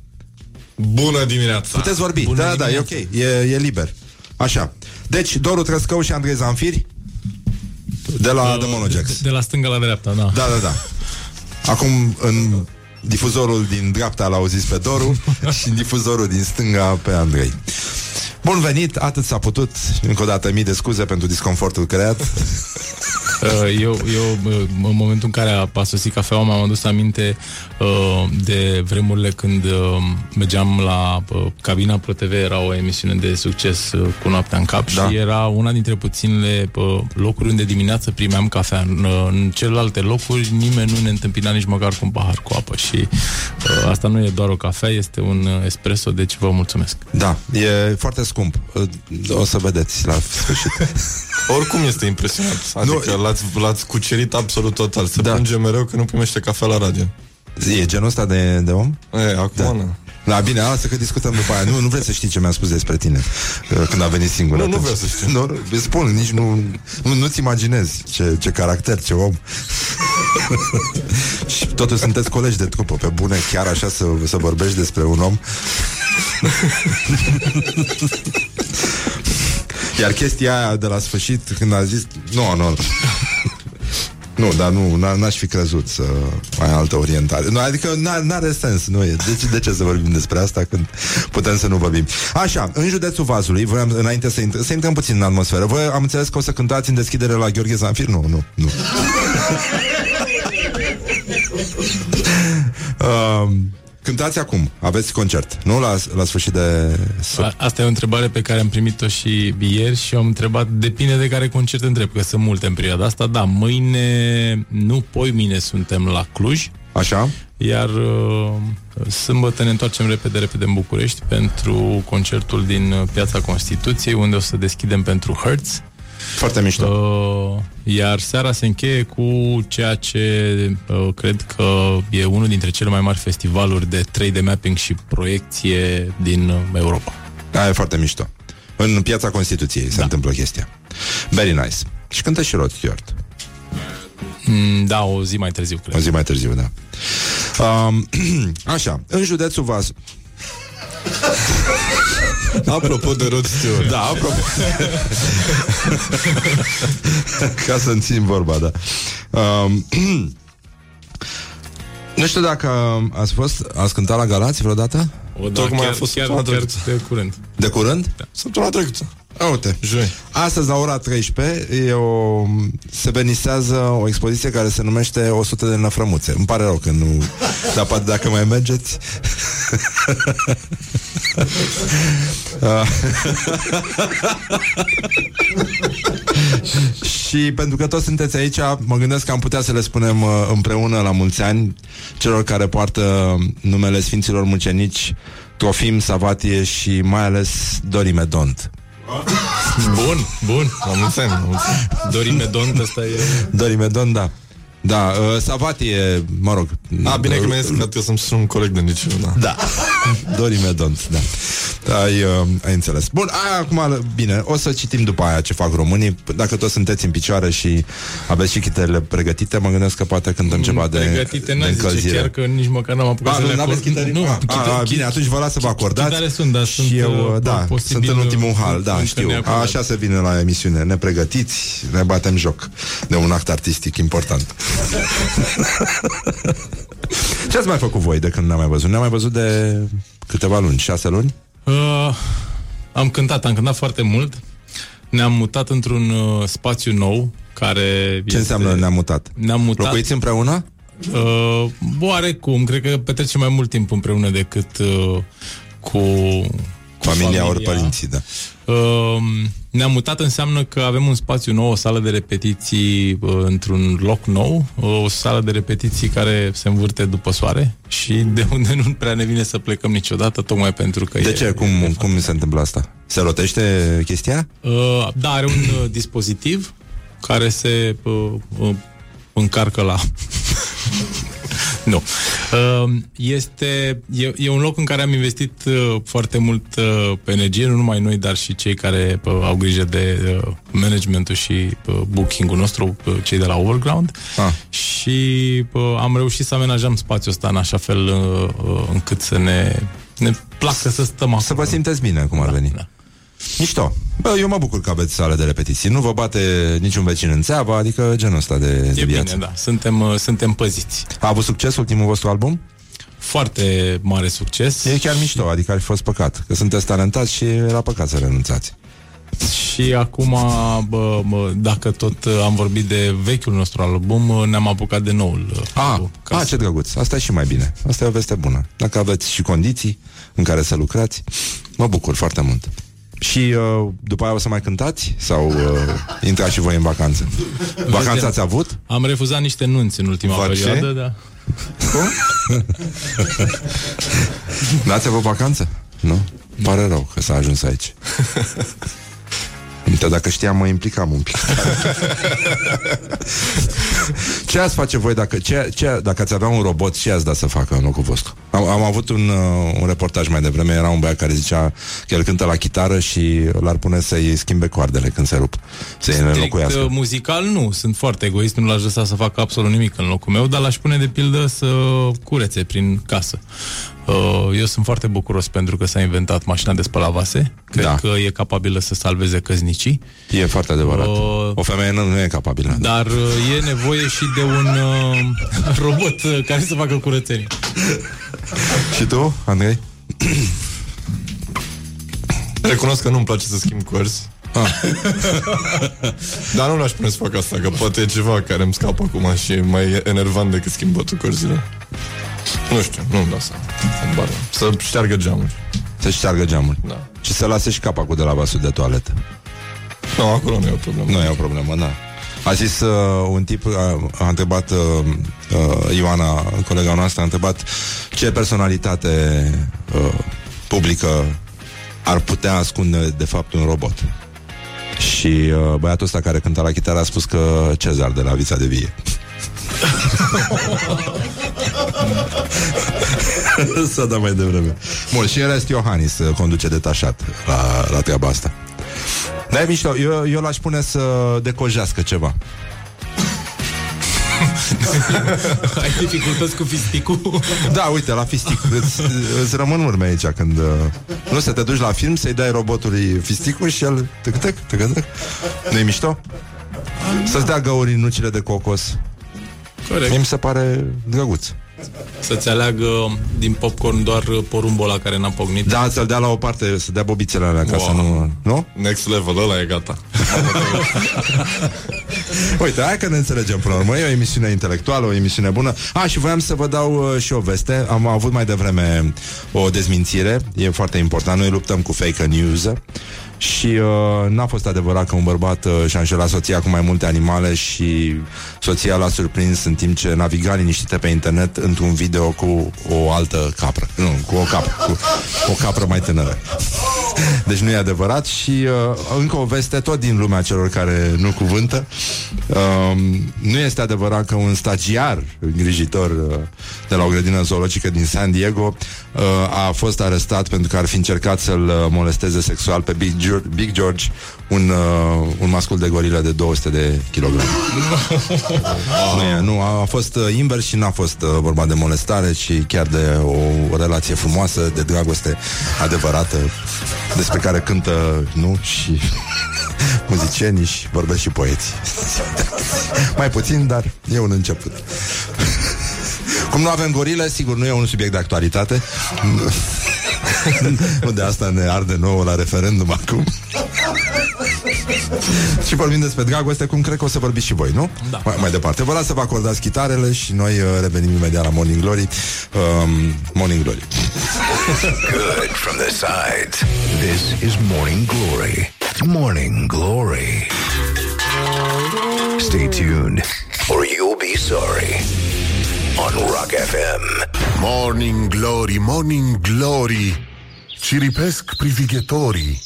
Bună dimineața! Puteți vorbi, Bună da, da, e ok, e, e liber. Așa. Deci, Doru Trăscău și Andrei Zanfiri de la Uh, The Monojax. De, de la stânga la dreapta, da. Da, da, da. Acum, în difuzorul din dreapta l-au zis pe Doru și în difuzorul din stânga pe Andrei. Bun venit, atât s-a putut. Încă o dată mii de scuze pentru disconfortul creat. Uh, Eu, eu uh, în momentul în care a, a sosit cafeaua, m-am adus aminte uh, de vremurile când uh, mergeam la uh, cabina ProTV, era o emisiune de succes uh, cu noaptea în cap Da. și era una dintre puținele uh, locuri unde dimineața primeam cafea. În, uh, în celelalte locuri nimeni nu ne întâmpina nici măcar cu un pahar cu apă și uh, asta nu e doar o cafea, este un uh, espresso, deci vă mulțumesc. Da, e foarte scump. O să vedeți la sfârșit. Oricum este impresionant. Adică Nu, l-ați, l-ați cucerit absolut total. Se da. plânge mereu că nu primește cafea la radio. E genul ăsta de, de om? E, acum Da. da. Da, bine, asta că discutăm după aia. Nu, nu vreți să știi ce mi-a spus despre tine uh, când a venit singur. Nu, nu atunci. vreau să știu. Nu, nu, îți spun, nici nu, nu, nu-ți imaginezi ce, ce caracter, ce om. Și totuși sunteți colegi de trupă, pe bune, chiar așa să, să vorbești despre un om. Iar chestia aia de la sfârșit, când a zis, nu, nu, nu. Nu, dar nu, n- n-aș fi crezut să ai altă orientare. Nu, adică n- n-are sens, nu e. De ce, de ce să vorbim despre asta când putem să nu vorbim? Așa, în județul Vazului, voiam, înainte să, intră, să intrăm puțin în atmosferă, voi am înțeles că o să cântați în deschidere la Gheorghe Zanfir? Nu, nu, nu. uh, cântați acum, aveți concert, nu? La, la sfârșit de... A- Asta e o întrebare pe care am primit-o și ieri și am întrebat, depinde de care concert întreb, că sunt multe în perioada asta. Da, mâine, nu, poi mine suntem la Cluj. Așa? Iar uh, sâmbătă ne întoarcem repede, repede în București pentru concertul din uh, Piața Constituției, unde o să deschidem pentru Hertz. Foarte mișto. Uh, iar seara se încheie cu ceea ce uh, cred că e unul dintre cele mai mari festivaluri de 3D mapping și proiecție din uh, Europa. Aia e foarte mișto. În piața Constituției se întâmplă chestia. Very nice. Și cântă și Rod Stewart. Mm, da, o zi mai târziu, cred. O zi mai târziu, da. Um, așa, în județul Vas... Apropo de Rod Stewart. Da, apropo. Ca să-mi țin vorba, da. Um, nu știu dacă ați fost, ați cântat la Galați vreodată? O, da, Tocmai chiar, a fost chiar, săptămâna chiar trecută. de curând. De curând? Da. Săptămâna trecută. A, uite. Joi. Astăzi, la ora 13, e o, se venisează o expoziție care se numește 100 de năfrămuțe. Îmi pare rău că nu... Dar poate dacă mai mergeți... Ah. Și pentru că toți sunteți aici, mă gândesc că am putea să le spunem uh, împreună la mulți ani celor care poartă numele Sfinților Mucenici, Trofim, Savatie și mai ales Dorimedont. Bun, bun. La mulți ani, la mulți ani. Dorimedont, ăsta e... Dorimedont, da. Da, uh, Savatie, mă rog. A, bine că mi-ai zis că să-mi sun un coleg de liceu, da. Da. Dorimedont, da. Ai, uh, ai înțeles. Bun, aia acum, bine, o să citim după aia ce fac românii. Dacă toți sunteți în picioare și aveți și chitele pregătite, mă gândesc că poate cântăm ceva de, Pregătite, de n-aș zice, încălzire. chiar că nici măcar n-am apucat A, să nu, le n-aveți acord. chitare? Nu, a, chite- a, chit- bine, atunci vă las să vă acordați. Chitare sunt, dar și sunt, eu, uh, da, posibil, sunt în ultimul hal, da, încă știu. neacordat. Așa se vine la emisiune. Ne pregătiți, ne batem joc de un act artistic important. Ce ați mai făcut voi de când ne-am mai văzut? Ne-am mai văzut de câteva luni, șase luni? Uh, am cântat, am cântat foarte mult. Ne-am mutat într-un uh, spațiu nou care Ce înseamnă ne-am mutat? Ne-am mutat. Locuiți împreună? Uh, oarecum, cred că petrecem mai mult timp împreună decât uh, cu, cu Familia ori părinții, da. Uh, ne-am mutat înseamnă că avem un spațiu nou, o sală de repetiții uh, într-un loc nou, uh, o sală de repetiții care se învârte după soare și de unde nu prea ne vine să plecăm niciodată, tocmai pentru că De e, ce? Cum, cum se întâmplă asta? Se rotește chestia? Uh, da, are un uh, dispozitiv care se uh, uh, încarcă la... nu. Uh, este, e, e un loc în care am investit uh, foarte mult uh, pe energie, nu numai noi, dar și cei care uh, au grijă de uh, managementul și uh, booking-ul nostru, uh, cei de la Overground. Ah. Și uh, am reușit să amenajăm spațiul ăsta în așa fel uh, uh, încât să ne, ne placă să stăm acolo. Să vă simteți bine, cum ar veni. da. Mișto. Bă, eu mă bucur că aveți sală de repetiții. Nu vă bate niciun vecin în țeava, adică genul ăsta de, de E viață. bine, da. Suntem, uh, suntem păziți. A avut succes ultimul vostru album? Foarte mare succes. E chiar mișto, adică ar fi fost păcat. Că sunteți talentați și era păcat să renunțați. Și acum, bă, bă, dacă tot uh, am vorbit de vechiul nostru album, uh, ne-am apucat de noul. uh, A, album, ca a să- ce drăguț. Asta e și mai bine. Asta e o veste bună. Dacă aveți și condiții în care să lucrați, mă bucur foarte mult. Și uh, după aia o să mai cântați? Sau uh, intrați și voi în vacanță? Vacanță ați avut? Am refuzat niște nunți în ultima Va ce? perioadă, da. N-ați avut vacanță? Nu? Pare rău că s-a ajuns aici. Uite, dacă știam, mă implicam un pic. ce ați face voi dacă, ce, ce, dacă ați avea un robot, ce ați da să facă în locul vostru? Am, am avut un, uh, un reportaj mai devreme, era un băiat care zicea că el cântă la chitară și l-ar pune să-i schimbe coardele când se rup, să-i Strict înlocuiască. uh, muzical nu, sunt foarte egoist, nu l-aș lăsa să facă absolut nimic în locul meu, dar l-aș pune de pildă să curețe prin casă. Uh, Eu sunt foarte bucuros pentru că s-a inventat mașina de spălat vase. Cred Da. că e capabilă să salveze căznicii. E foarte adevărat. Uh, O femeie nu, nu e capabilă. Dar uh, e nevoie și de un uh, robot uh, care să facă curățenie. Și tu, Andrei? Recunosc că nu-mi place să schimb cărți. Ah. Dar nu l-aș pune să fac asta, că poate e ceva care îmi scapă acum și e mai enervant decât schimbătul cărților. Nu știu, nu-mi dau seama. Habar n-am. Să șteargă geamul. Să șteargă geamul. Da. Și să lase și capacul de la vasul de toaletă. Nu, acolo nu e o problemă. Nu e o problemă, da. A zis uh, un tip, a, a întrebat uh, uh, Ioana, colega noastră, a întrebat ce personalitate uh, publică ar putea ascunde de fapt un robot. Și uh, băiatul ăsta care cânta la chitară a spus că Cezar de la Vița de Vie. Să dăm mai devreme. Bun, și în rest Iohannis uh, conduce detașat la, la treaba asta. Dar e mișto, eu, eu l-aș pune să decojească ceva. Ai dificultăți cu fisticul? Da, uite, la fistic îți, îți rămân urme aici când... Uh, nu să te duci la film, să-i dai robotului fisticul și el... Tăc, tăc, tăc, tăc. Nu-i mișto? Să-ți dea găuri în nucile de cocos. Corect. Mie mi se pare drăguț. Să-ți aleagă din popcorn doar porumbul ăla care n-a pocnit. Da, să-l dea la o parte, să dea bobițele alea ca Wow. să nu... Nu? Next level, ăla e gata. Uite, hai că ne înțelegem până la urmă. E o emisiune intelectuală, o emisiune bună. A, și voiam să vă dau uh, și o veste. Am avut mai devreme o dezmințire. E foarte important. Noi luptăm cu fake news. Și uh, n-a fost adevărat că un bărbat uh, și-a înșelat soția cu mai multe animale și soția l-a surprins în timp ce naviga liniștită pe internet într-un video cu o altă capră. Nu, cu o capră. Cu o capră mai tânără. Deci nu e adevărat și uh, încă o veste tot din lumea celor care nu cuvântă. Uh, nu este adevărat că un stagiar îngrijitor uh, de la o grădină zoologică din San Diego uh, a fost arestat pentru că ar fi încercat să-l uh, molesteze sexual pe Big, George, Big George, un, uh, un mascul de gorilă de 200 de kilograme. nu, e, nu, a, a fost uh, invers și n-a fost uh, vorba de molestare, ci chiar de o, o relație frumoasă, de dragoste adevărată, despre care cântă, nu, și muzicienii și vorbesc și poeții. Mai puțin, dar e un început. Cum nu avem gorile, sigur, nu e un subiect de actualitate. nu de asta ne arde nouă la referendum acum. și vorbim despre dragoste, cum cred că o să vorbiți și voi, nu? Da. Mai, mai departe. Vă las să vă acordați chitarele și noi uh, revenim imediat la Morning Glory. Um, Morning Glory. Good from the sides. This is Morning Glory. Morning Glory. Stay tuned, or you'll be sorry. On Rock FM. Morning Glory, Morning Glory. Ciripesc privighetorii.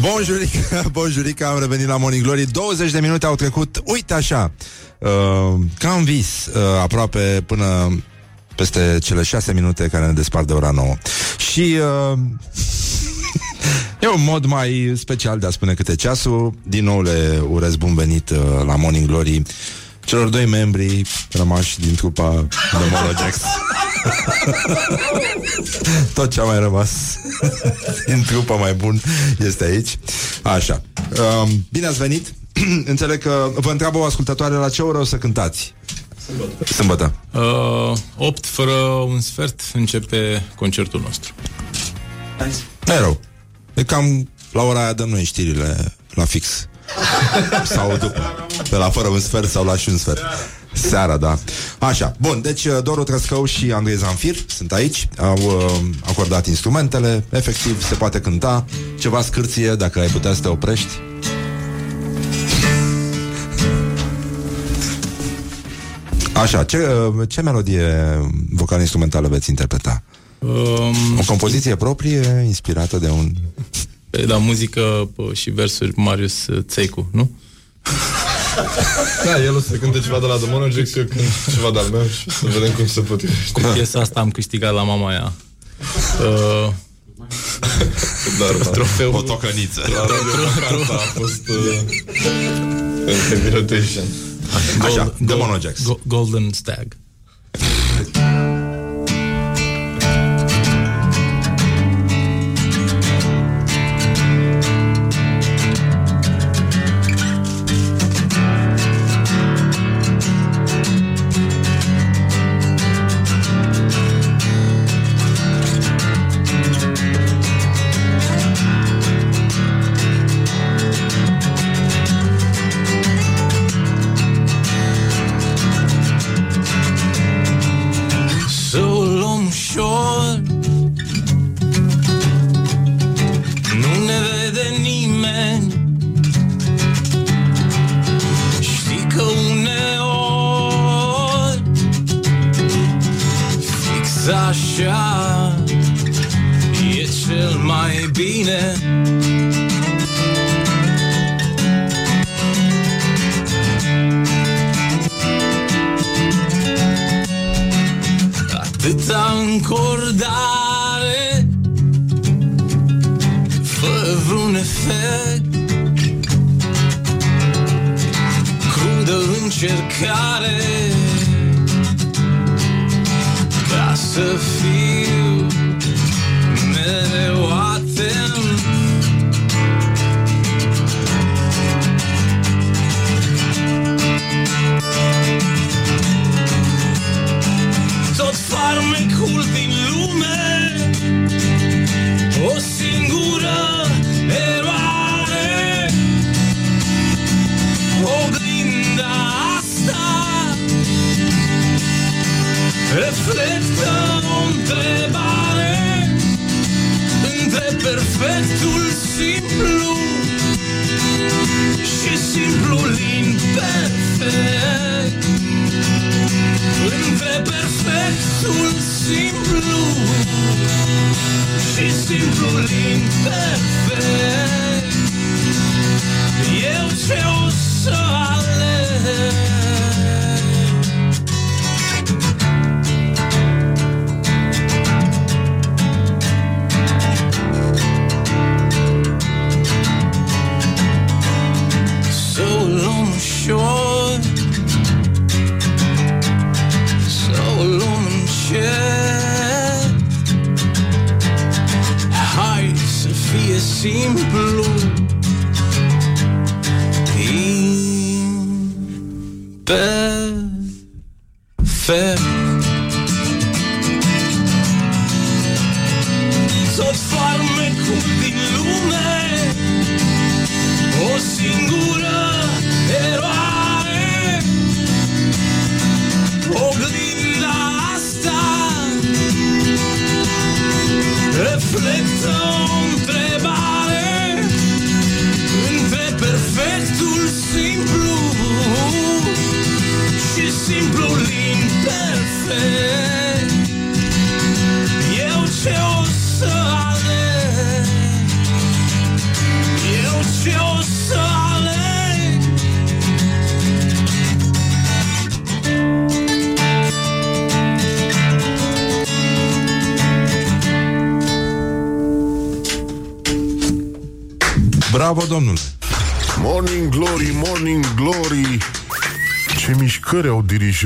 Bonjurica, bonjurica, am revenit la Morning Glory. 20 de minute au trecut, uite așa uh, Ca în vis uh, Aproape până peste cele 6 minute care ne despart de ora 9 Și uh, E un mod mai special de a spune câte ceasul. Din nou le urez bun venit uh, la Morning Glory Celor doi membri rămași din trupa de Mologex Tot ce a mai rămas din trupa mai bun este aici. Așa. Um, Bine ați venit. Înțeleg că vă întreabă o ascultătoare la ce oră o să cântați? Sâmbătă. Sâmbătă. Uh, 8 fără un sfert începe concertul nostru. Nu e rău E cam la ora aia dăm noi știrile la fix Sau după Pe la fără un sfert sau la și un sfert Seara, da. Așa, bun, deci uh, Doru Trăscău și Andrei Zanfir sunt aici, au uh, acordat instrumentele, efectiv se poate cânta, ceva scârție, dacă ai putea să te oprești. Așa, ce, uh, ce melodie vocal-instrumentală veți interpreta? Um, O compoziție proprie, inspirată de un Pe, Da, muzică pă, și versuri Marius uh, Țeicu, nu? Da, el o să cânte ceva de la The Monogex, eu cânt ceva de-al meu și să vedem cum se potrivește. Cu piesa asta am câștigat la mama aia. Uh, Dar, trofeul. O tocăniță. La Radio Franța a fost uh, în Heavy Rotation. Așa, The Monojax. Go- Golden Stag.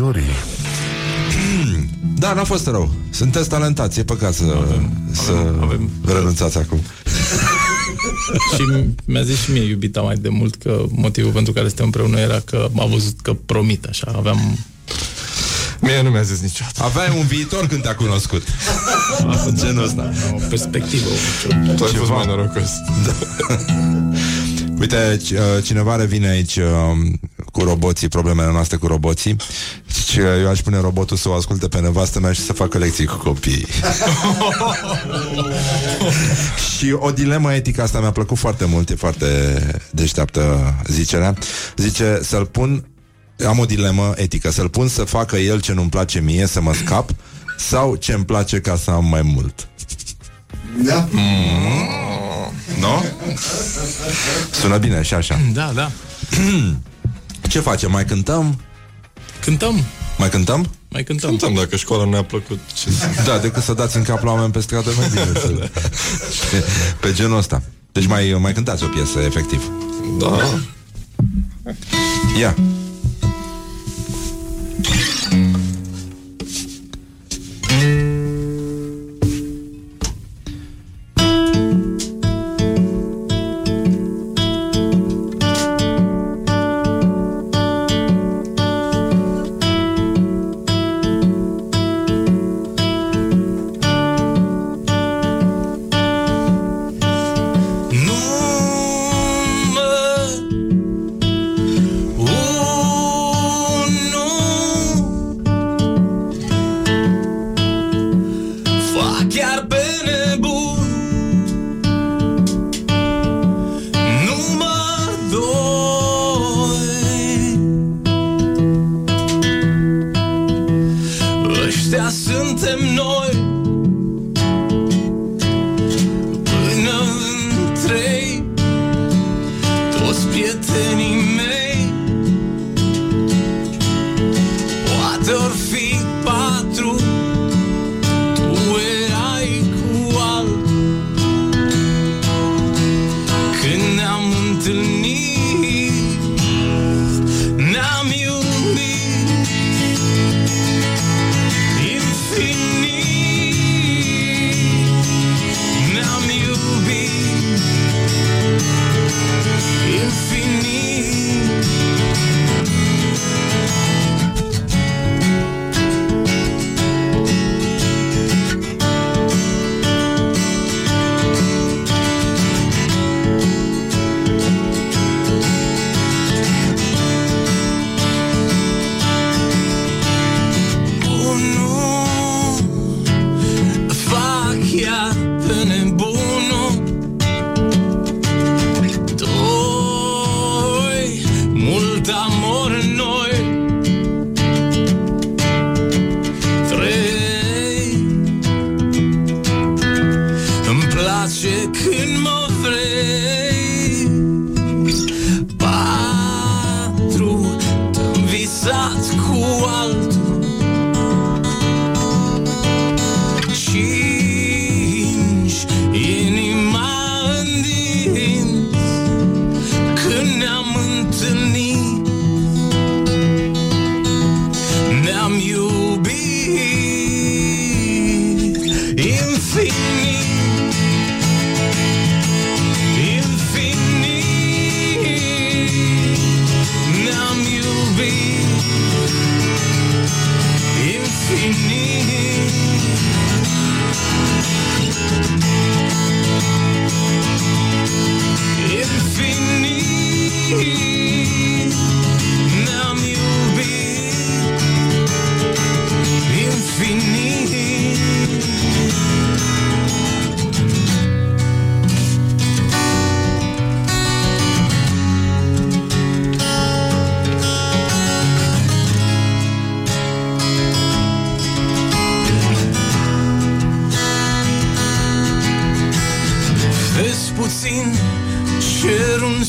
Au dirijorii Da, n-a fost rău. Sunteți talentați, e păcat să, avem, să avem, avem. renunțați acum. Și mi-a zis și mie iubita mai de mult că motivul pentru care suntem împreună era că a văzut că promit așa, aveam Mie nu mi-a zis niciodată. Aveai un viitor când te-a cunoscut. Genul ăsta. o perspectivă. Tu ai fost mai norocos. Da. Uite, c- uh, cineva revine aici uh, cu roboții, problemele noastre cu roboții și uh, eu aș pune robotul să o asculte pe nevastă mea și să facă lecții cu copiii. și o dilemă etică asta mi-a plăcut foarte mult, e foarte deșteaptă zicerea. Zice să-l pun am o dilemă etică, să-l pun să facă el ce nu-mi place mie, să mă scap, sau ce îmi place ca să am mai mult. Da. Mm. Nu? Sună bine și așa. Da, da. Ce facem? Mai cântăm? Cântăm. Mai cântăm? Mai cântăm. Cântăm dacă școala ne-a plăcut. Ce să- Da, decât să dați în cap la oameni pe stradă mai bine să... Pe genul ăsta Deci mai, mai cântați o piesă, efectiv Da. Ia Nu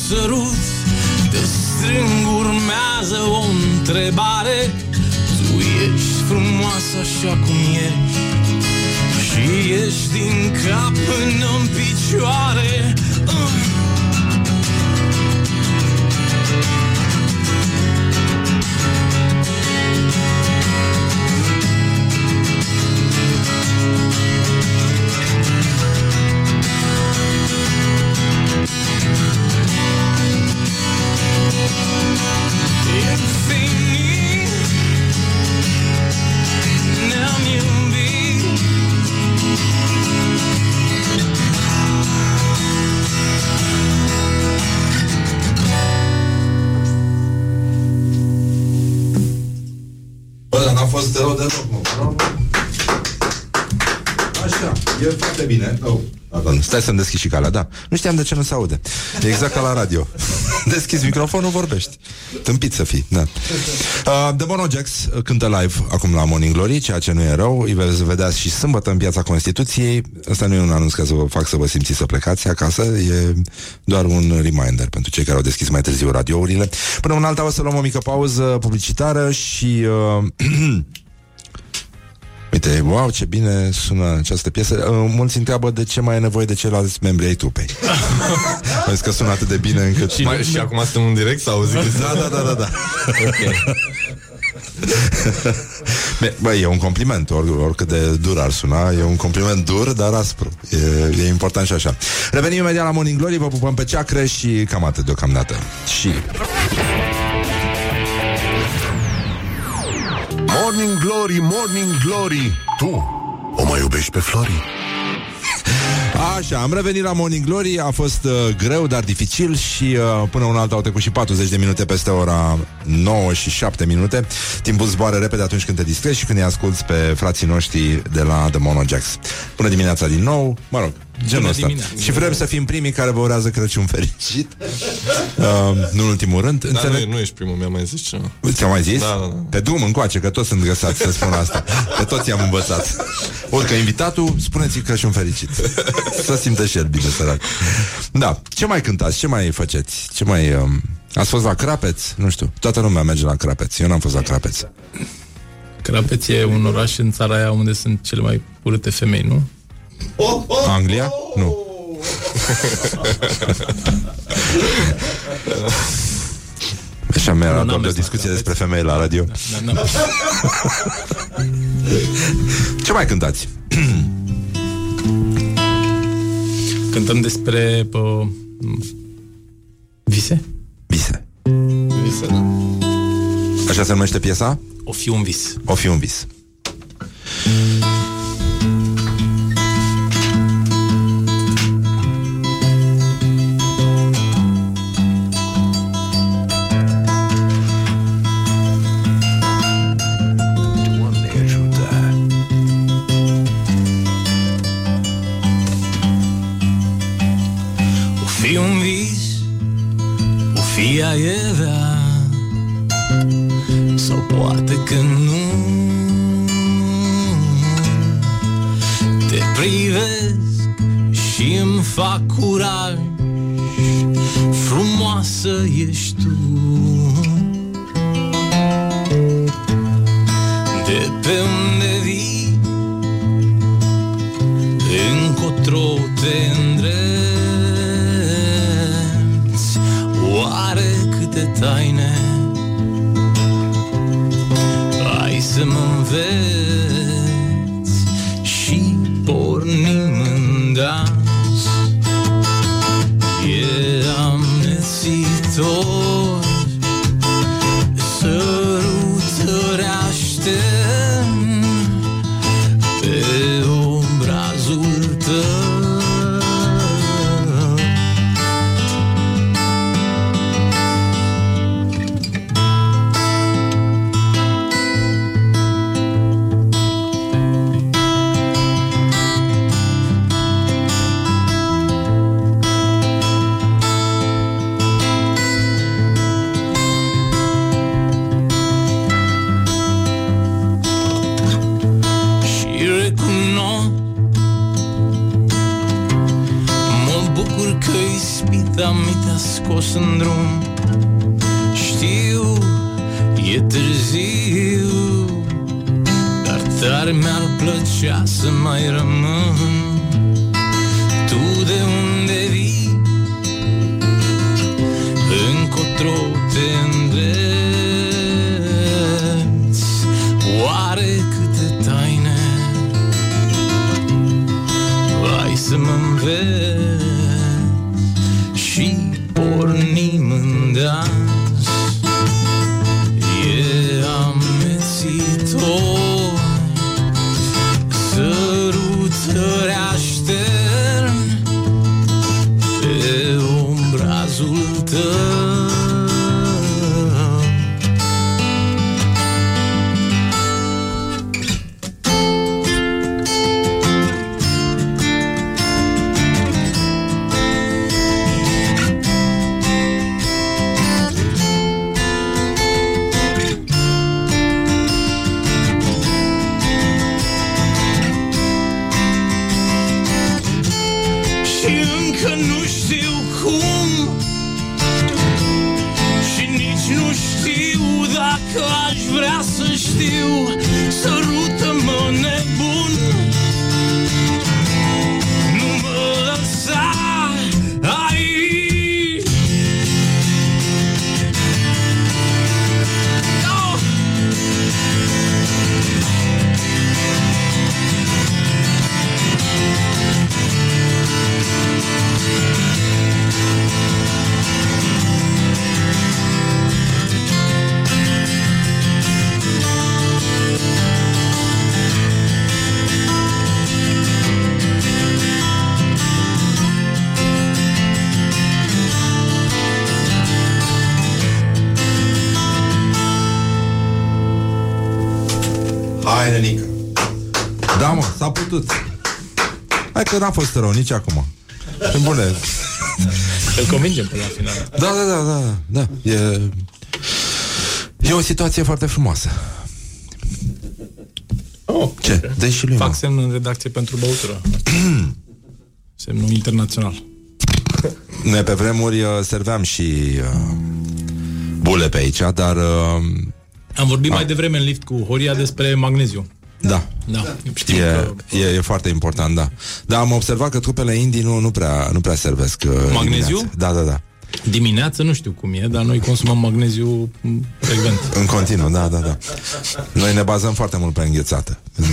sărut Te strâng, urmează o întrebare. Tu ești frumoasă așa cum ești Și ești din cap până în picioare fost rău deloc, mă. Bravo. Așa. E foarte bine. Oh. Pardon, stai să-mi deschid și calea, da. Nu știam de ce nu se aude. E exact ca la radio. Deschizi microfonul, vorbești. Tâmpit să fii, da. Uh, The Bono Jax cântă live acum la Morning Glory, ceea ce nu e rău. Îi veți vedea și sâmbătă în piața Constituției. Asta nu e un anunț ca să vă fac să vă simțiți să plecați acasă, e doar un reminder pentru cei care au deschis mai târziu radiourile. Până un alta o să luăm o mică pauză publicitară și... Uh, Uite, wow, ce bine sună această piesă. Uh, Mulți întreabă de ce mai e nevoie de ceilalți membri ai trupei. Vezi că sună atât de bine încât... Și, mai, și acum suntem în direct sau zic? Da, da, da, da, da. Bine, Băi, e un compliment, or, oricât de dur ar suna, e un compliment dur, dar aspru. E, e important și așa. Revenim imediat la Morning Glory, vă pupăm pe ceacre și cam atât deocamdată. Și... Morning Glory, Morning Glory Tu o mai iubești pe Flori? Așa, am revenit la Morning Glory. A fost uh, greu, dar dificil Și uh, până un altă au trecut și 40 de minute Peste ora 9 și 7 minute. Timpul zboară repede atunci când te distrezi Și când îi asculti pe frații noștri De la The Mono Jacks. Bună dimineața din nou, mă rog Genul ăsta. dimineața. Și vrem să fim primii care vă urează Crăciun fericit uh, Nu în ultimul rând Dar Înțeleg... nu, nu ești primul, mi-a mai zis ceva. Ți-am mai zis? Da, da, da. Pe drum încoace, că toți sunt găsați să spun asta Pe toți i-am învățat Orică invitatul, spuneți-i Crăciun fericit Să simtă și el bine, sărac Da, ce mai cântați? Ce mai faceți? Ce mai... Um... Ați fost la Crapeț? Nu știu, toată lumea merge la Crapeț Eu n-am fost la Crapeț Crapeț e un oraș în țara aia unde sunt cele mai urâte femei, nu? Anglia? Nu Așa mi-era Nu, n-am doar de o mers la discuție Crapeț. despre femei la radio Da, da. Ce mai cântați? Cântăm despre pă, vise? Vise Vise, da. Așa se numește piesa? O fi un vis. O fi un vis Doamne De pe unde vii Încotro te îndrepți. Oare câte taine Ai să mă înveți că n-a fost rău nici acum. În bune. Îl convingem până la final. Da, da, da, da, da. E, e o situație foarte frumoasă. Oh, Ce? Dă și lui, Fac mă. semn în redacție pentru băutură. Semnul internațional. Noi pe vremuri uh, serveam și uh, bule pe aici, dar... Uh, Am vorbit mai devreme în lift cu Horia despre magneziu. Da, Da, știu e, că... e, e foarte important, da. Dar am observat că trupele indii nu, nu, prea, nu prea servesc uh, Magneziu? dimineața. Da, da, da. Dimineață nu știu cum e, dar noi consumăm magneziu m, frecvent. În continuu, da, da, da. Noi ne bazăm foarte mult pe înghețată.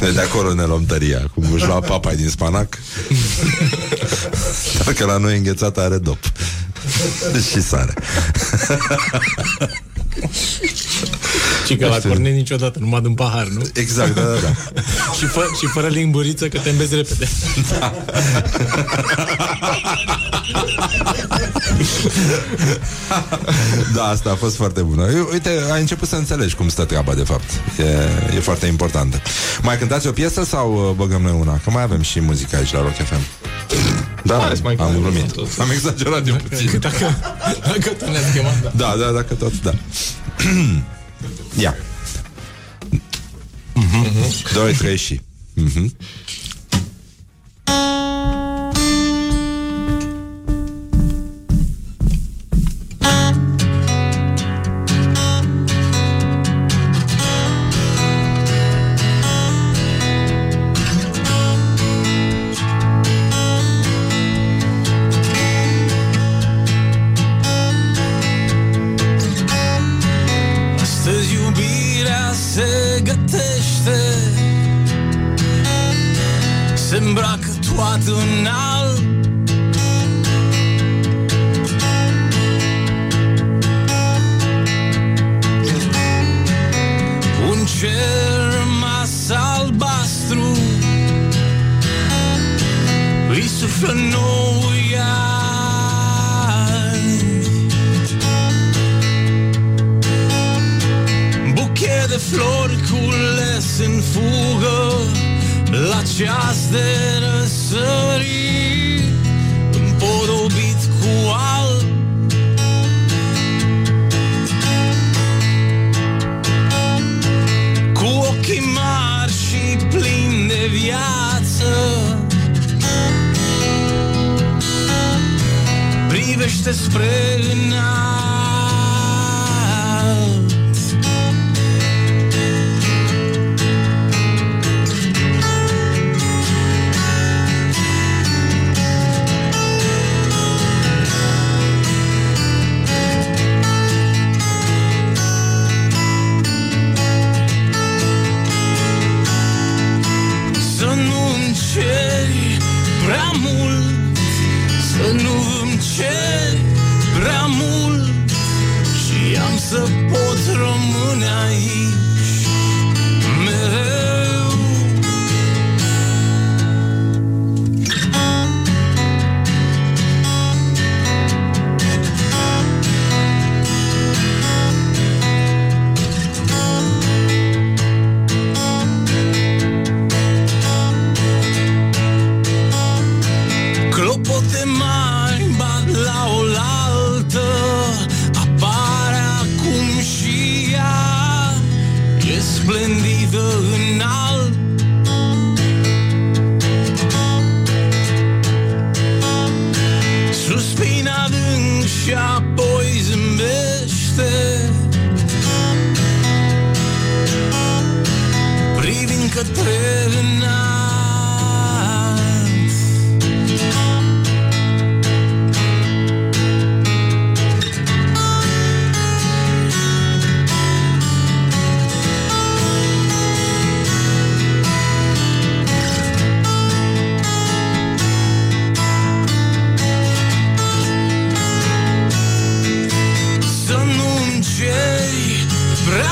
Deci de acolo ne luăm tăria. Cum își lua papa din spanac. Dar că la noi înghețata are dop. și sare. Și că la cornet niciodată, numai din pahar, nu? Exact, da, da, da. și, fă, și fără limburiță că te îmbezi repede. Da, asta a fost foarte bună. Eu, uite, ai început să înțelegi cum stă treaba, de fapt. E, e foarte importantă. Mai cântați o piesă sau uh, băgăm noi una? Că mai avem și muzică aici la Rock FM. Da, Hai să mai am cântăm glumit. tot. Am exagerat de puțin. Dacă, dacă tu ne-ați chemat, da. Da, da, dacă tot, da. Ia. Mhm. Doi, trei și. Mhm. Se îmbracă toată în alb. Un cer rămas albastru Îi suflă nouă iar Buchet de flori cules în fugă La ceas de răsărit Împodobit cu alb Cu ochii mari și plini de viață. Privește spre înalt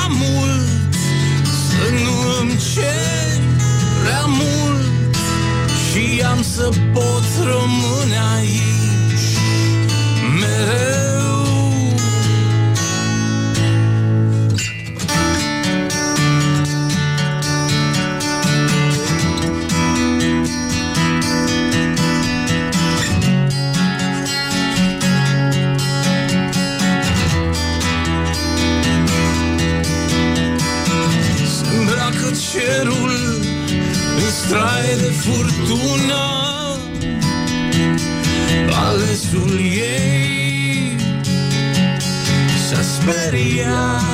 prea mult Să nu îmi ceri prea mult. Și am să pot rămâne aici Mereu straie de furtună Alesul ei s-a speriat.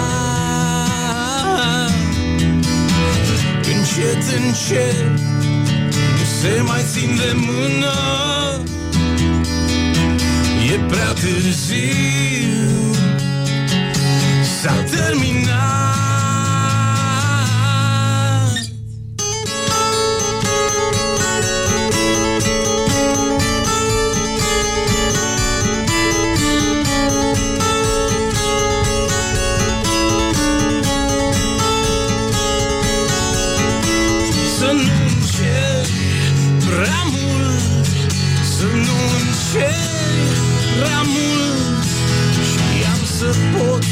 Încet, încet nu se mai țin de mână. E prea târziu S-a terminat să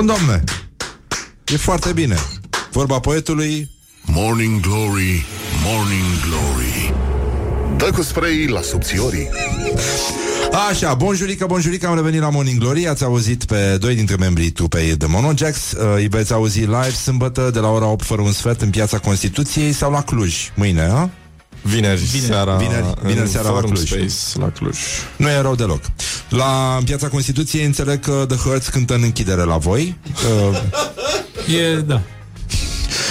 Bun, domne. E foarte bine. Vorba poetului... Morning Glory, Morning Glory Dă cu spray la subțiorii Așa, bonjurică, bonjurică, am revenit la Morning Glory Ați auzit pe doi dintre membrii trupei de Monojax uh, Îi veți auzi live sâmbătă de la ora 8 fără un sfert în Piața Constituției sau la Cluj Mâine, a? Vineri, Vineri. seara Vineri, vineri în seara la Forum Cluj. Space la Cluj. Nu e rău deloc La Piața Constituției înțeleg că The Hurts cântă în închidere la voi uh, E, da.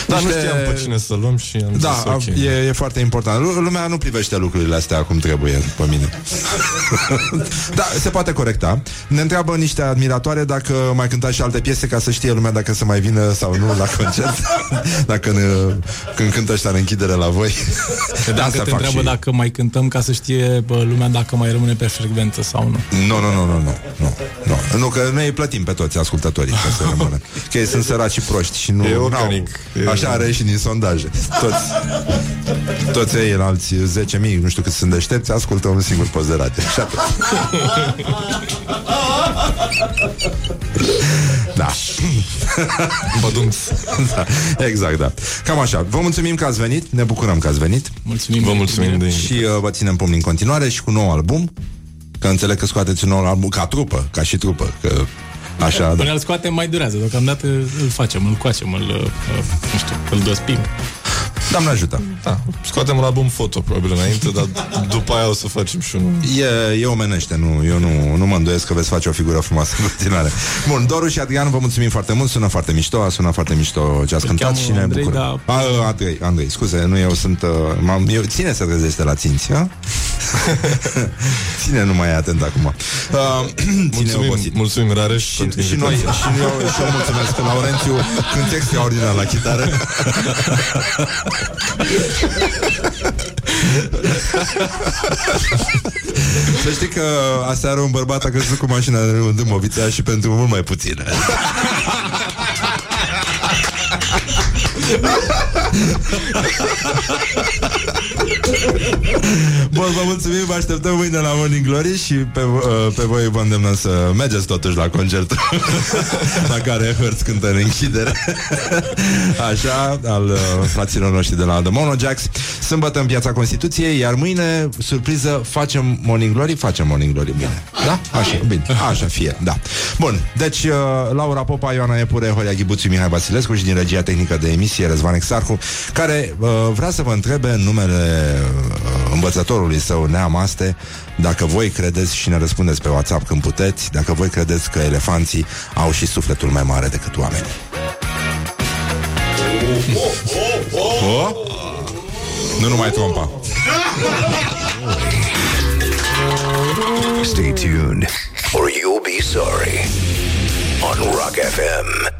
Dar nu Niște- știam pe cine să luăm și am Da, zis ok. e, e foarte important. Lu- Lumea nu privește lucrurile astea cum trebuie pe mine. da, se poate corecta. Ne întreabă niște admiratoare dacă mai cântați și alte piese ca să știe lumea dacă să mai vină sau nu la concert. dacă ne, când cântă ăștia în închidere la voi. Dacă Asta te fac întreabă și- dacă mai cântăm ca să știe bă, lumea dacă mai rămâne pe frecvență sau nu. Nu, nu, nu, nu, nu, nu, nu. Nu, că noi îi plătim pe toți ascultătorii ca să rămână. Că ei sunt săraci și proști și nu E n-au- organic. E- Așa are și din sondaje. Toți, toți ei în alți 10.000, nu știu cât sunt deștepți, ascultă un singur post de radio. Și atât. Da. Bădunț. da. Exact, da. Cam așa. Vă mulțumim că ați venit, ne bucurăm că ați venit. Mulțumim. Vă mulțumim de Și uh, vă ținem pumni în continuare și cu nou album. Că înțeleg că scoateți un nou album ca trupă, ca și trupă. Că așa, da. Până îl scoatem mai durează, deocamdată îl facem, îl coacem, îl, uh, nu știu, îl dospim. Doamne ajută. Da, scoatem un album foto probabil înainte, dar după aia o să facem și unul. E, e omenește, nu, eu nu, nu mă îndoiesc că veți face o figură frumoasă în continuare. Bun, Doru și Adrian, vă mulțumim foarte mult, sună foarte mișto, a sunat foarte mișto ce ați Îl cântat cheamă și ne Andrei, bucurăm. dar- A, Andrei, Andrei, scuze, nu eu sunt, uh, m-am, eu, ține să trezește la ținți, ha? ține, nu mai e atent acum. Uh, ține Mulțumim, obosit. mulțumim Rareș Și, pentru și noi, invitație. și eu, și eu mulțumesc că Laurențiu cânt extraordinar la chitară. Să știi că aseară un bărbat a crescut cu mașina în Dâmbovița și pentru mult mai puțin. Bun, vă mulțumim, vă așteptăm mâine la Morning Glory și pe, uh, pe voi vă îndemnăm să mergeți totuși la concertul la care Hertz cântă în închidere. Așa, al uh, fraților noștri de la The Mono Jacks. Sâmbătă în Piața Constituției, iar mâine, surpriză, facem Morning Glory, facem Morning Glory mâine. Da? Așa, bine, așa fie, da. Bun, deci uh, Laura Popa, Ioana Epure, Horia Ghibuțiu, Mihai Basilescu și din regia tehnică de emisie Răzvan Exarhu, care uh, vrea să vă întrebe în numele uh, învățătorului său Neamaste dacă voi credeți și ne răspundeți pe WhatsApp când puteți, dacă voi credeți că elefanții au și sufletul mai mare decât oamenii. Oh? Nu numai trompa. Stay tuned or you'll be sorry on Rock FM.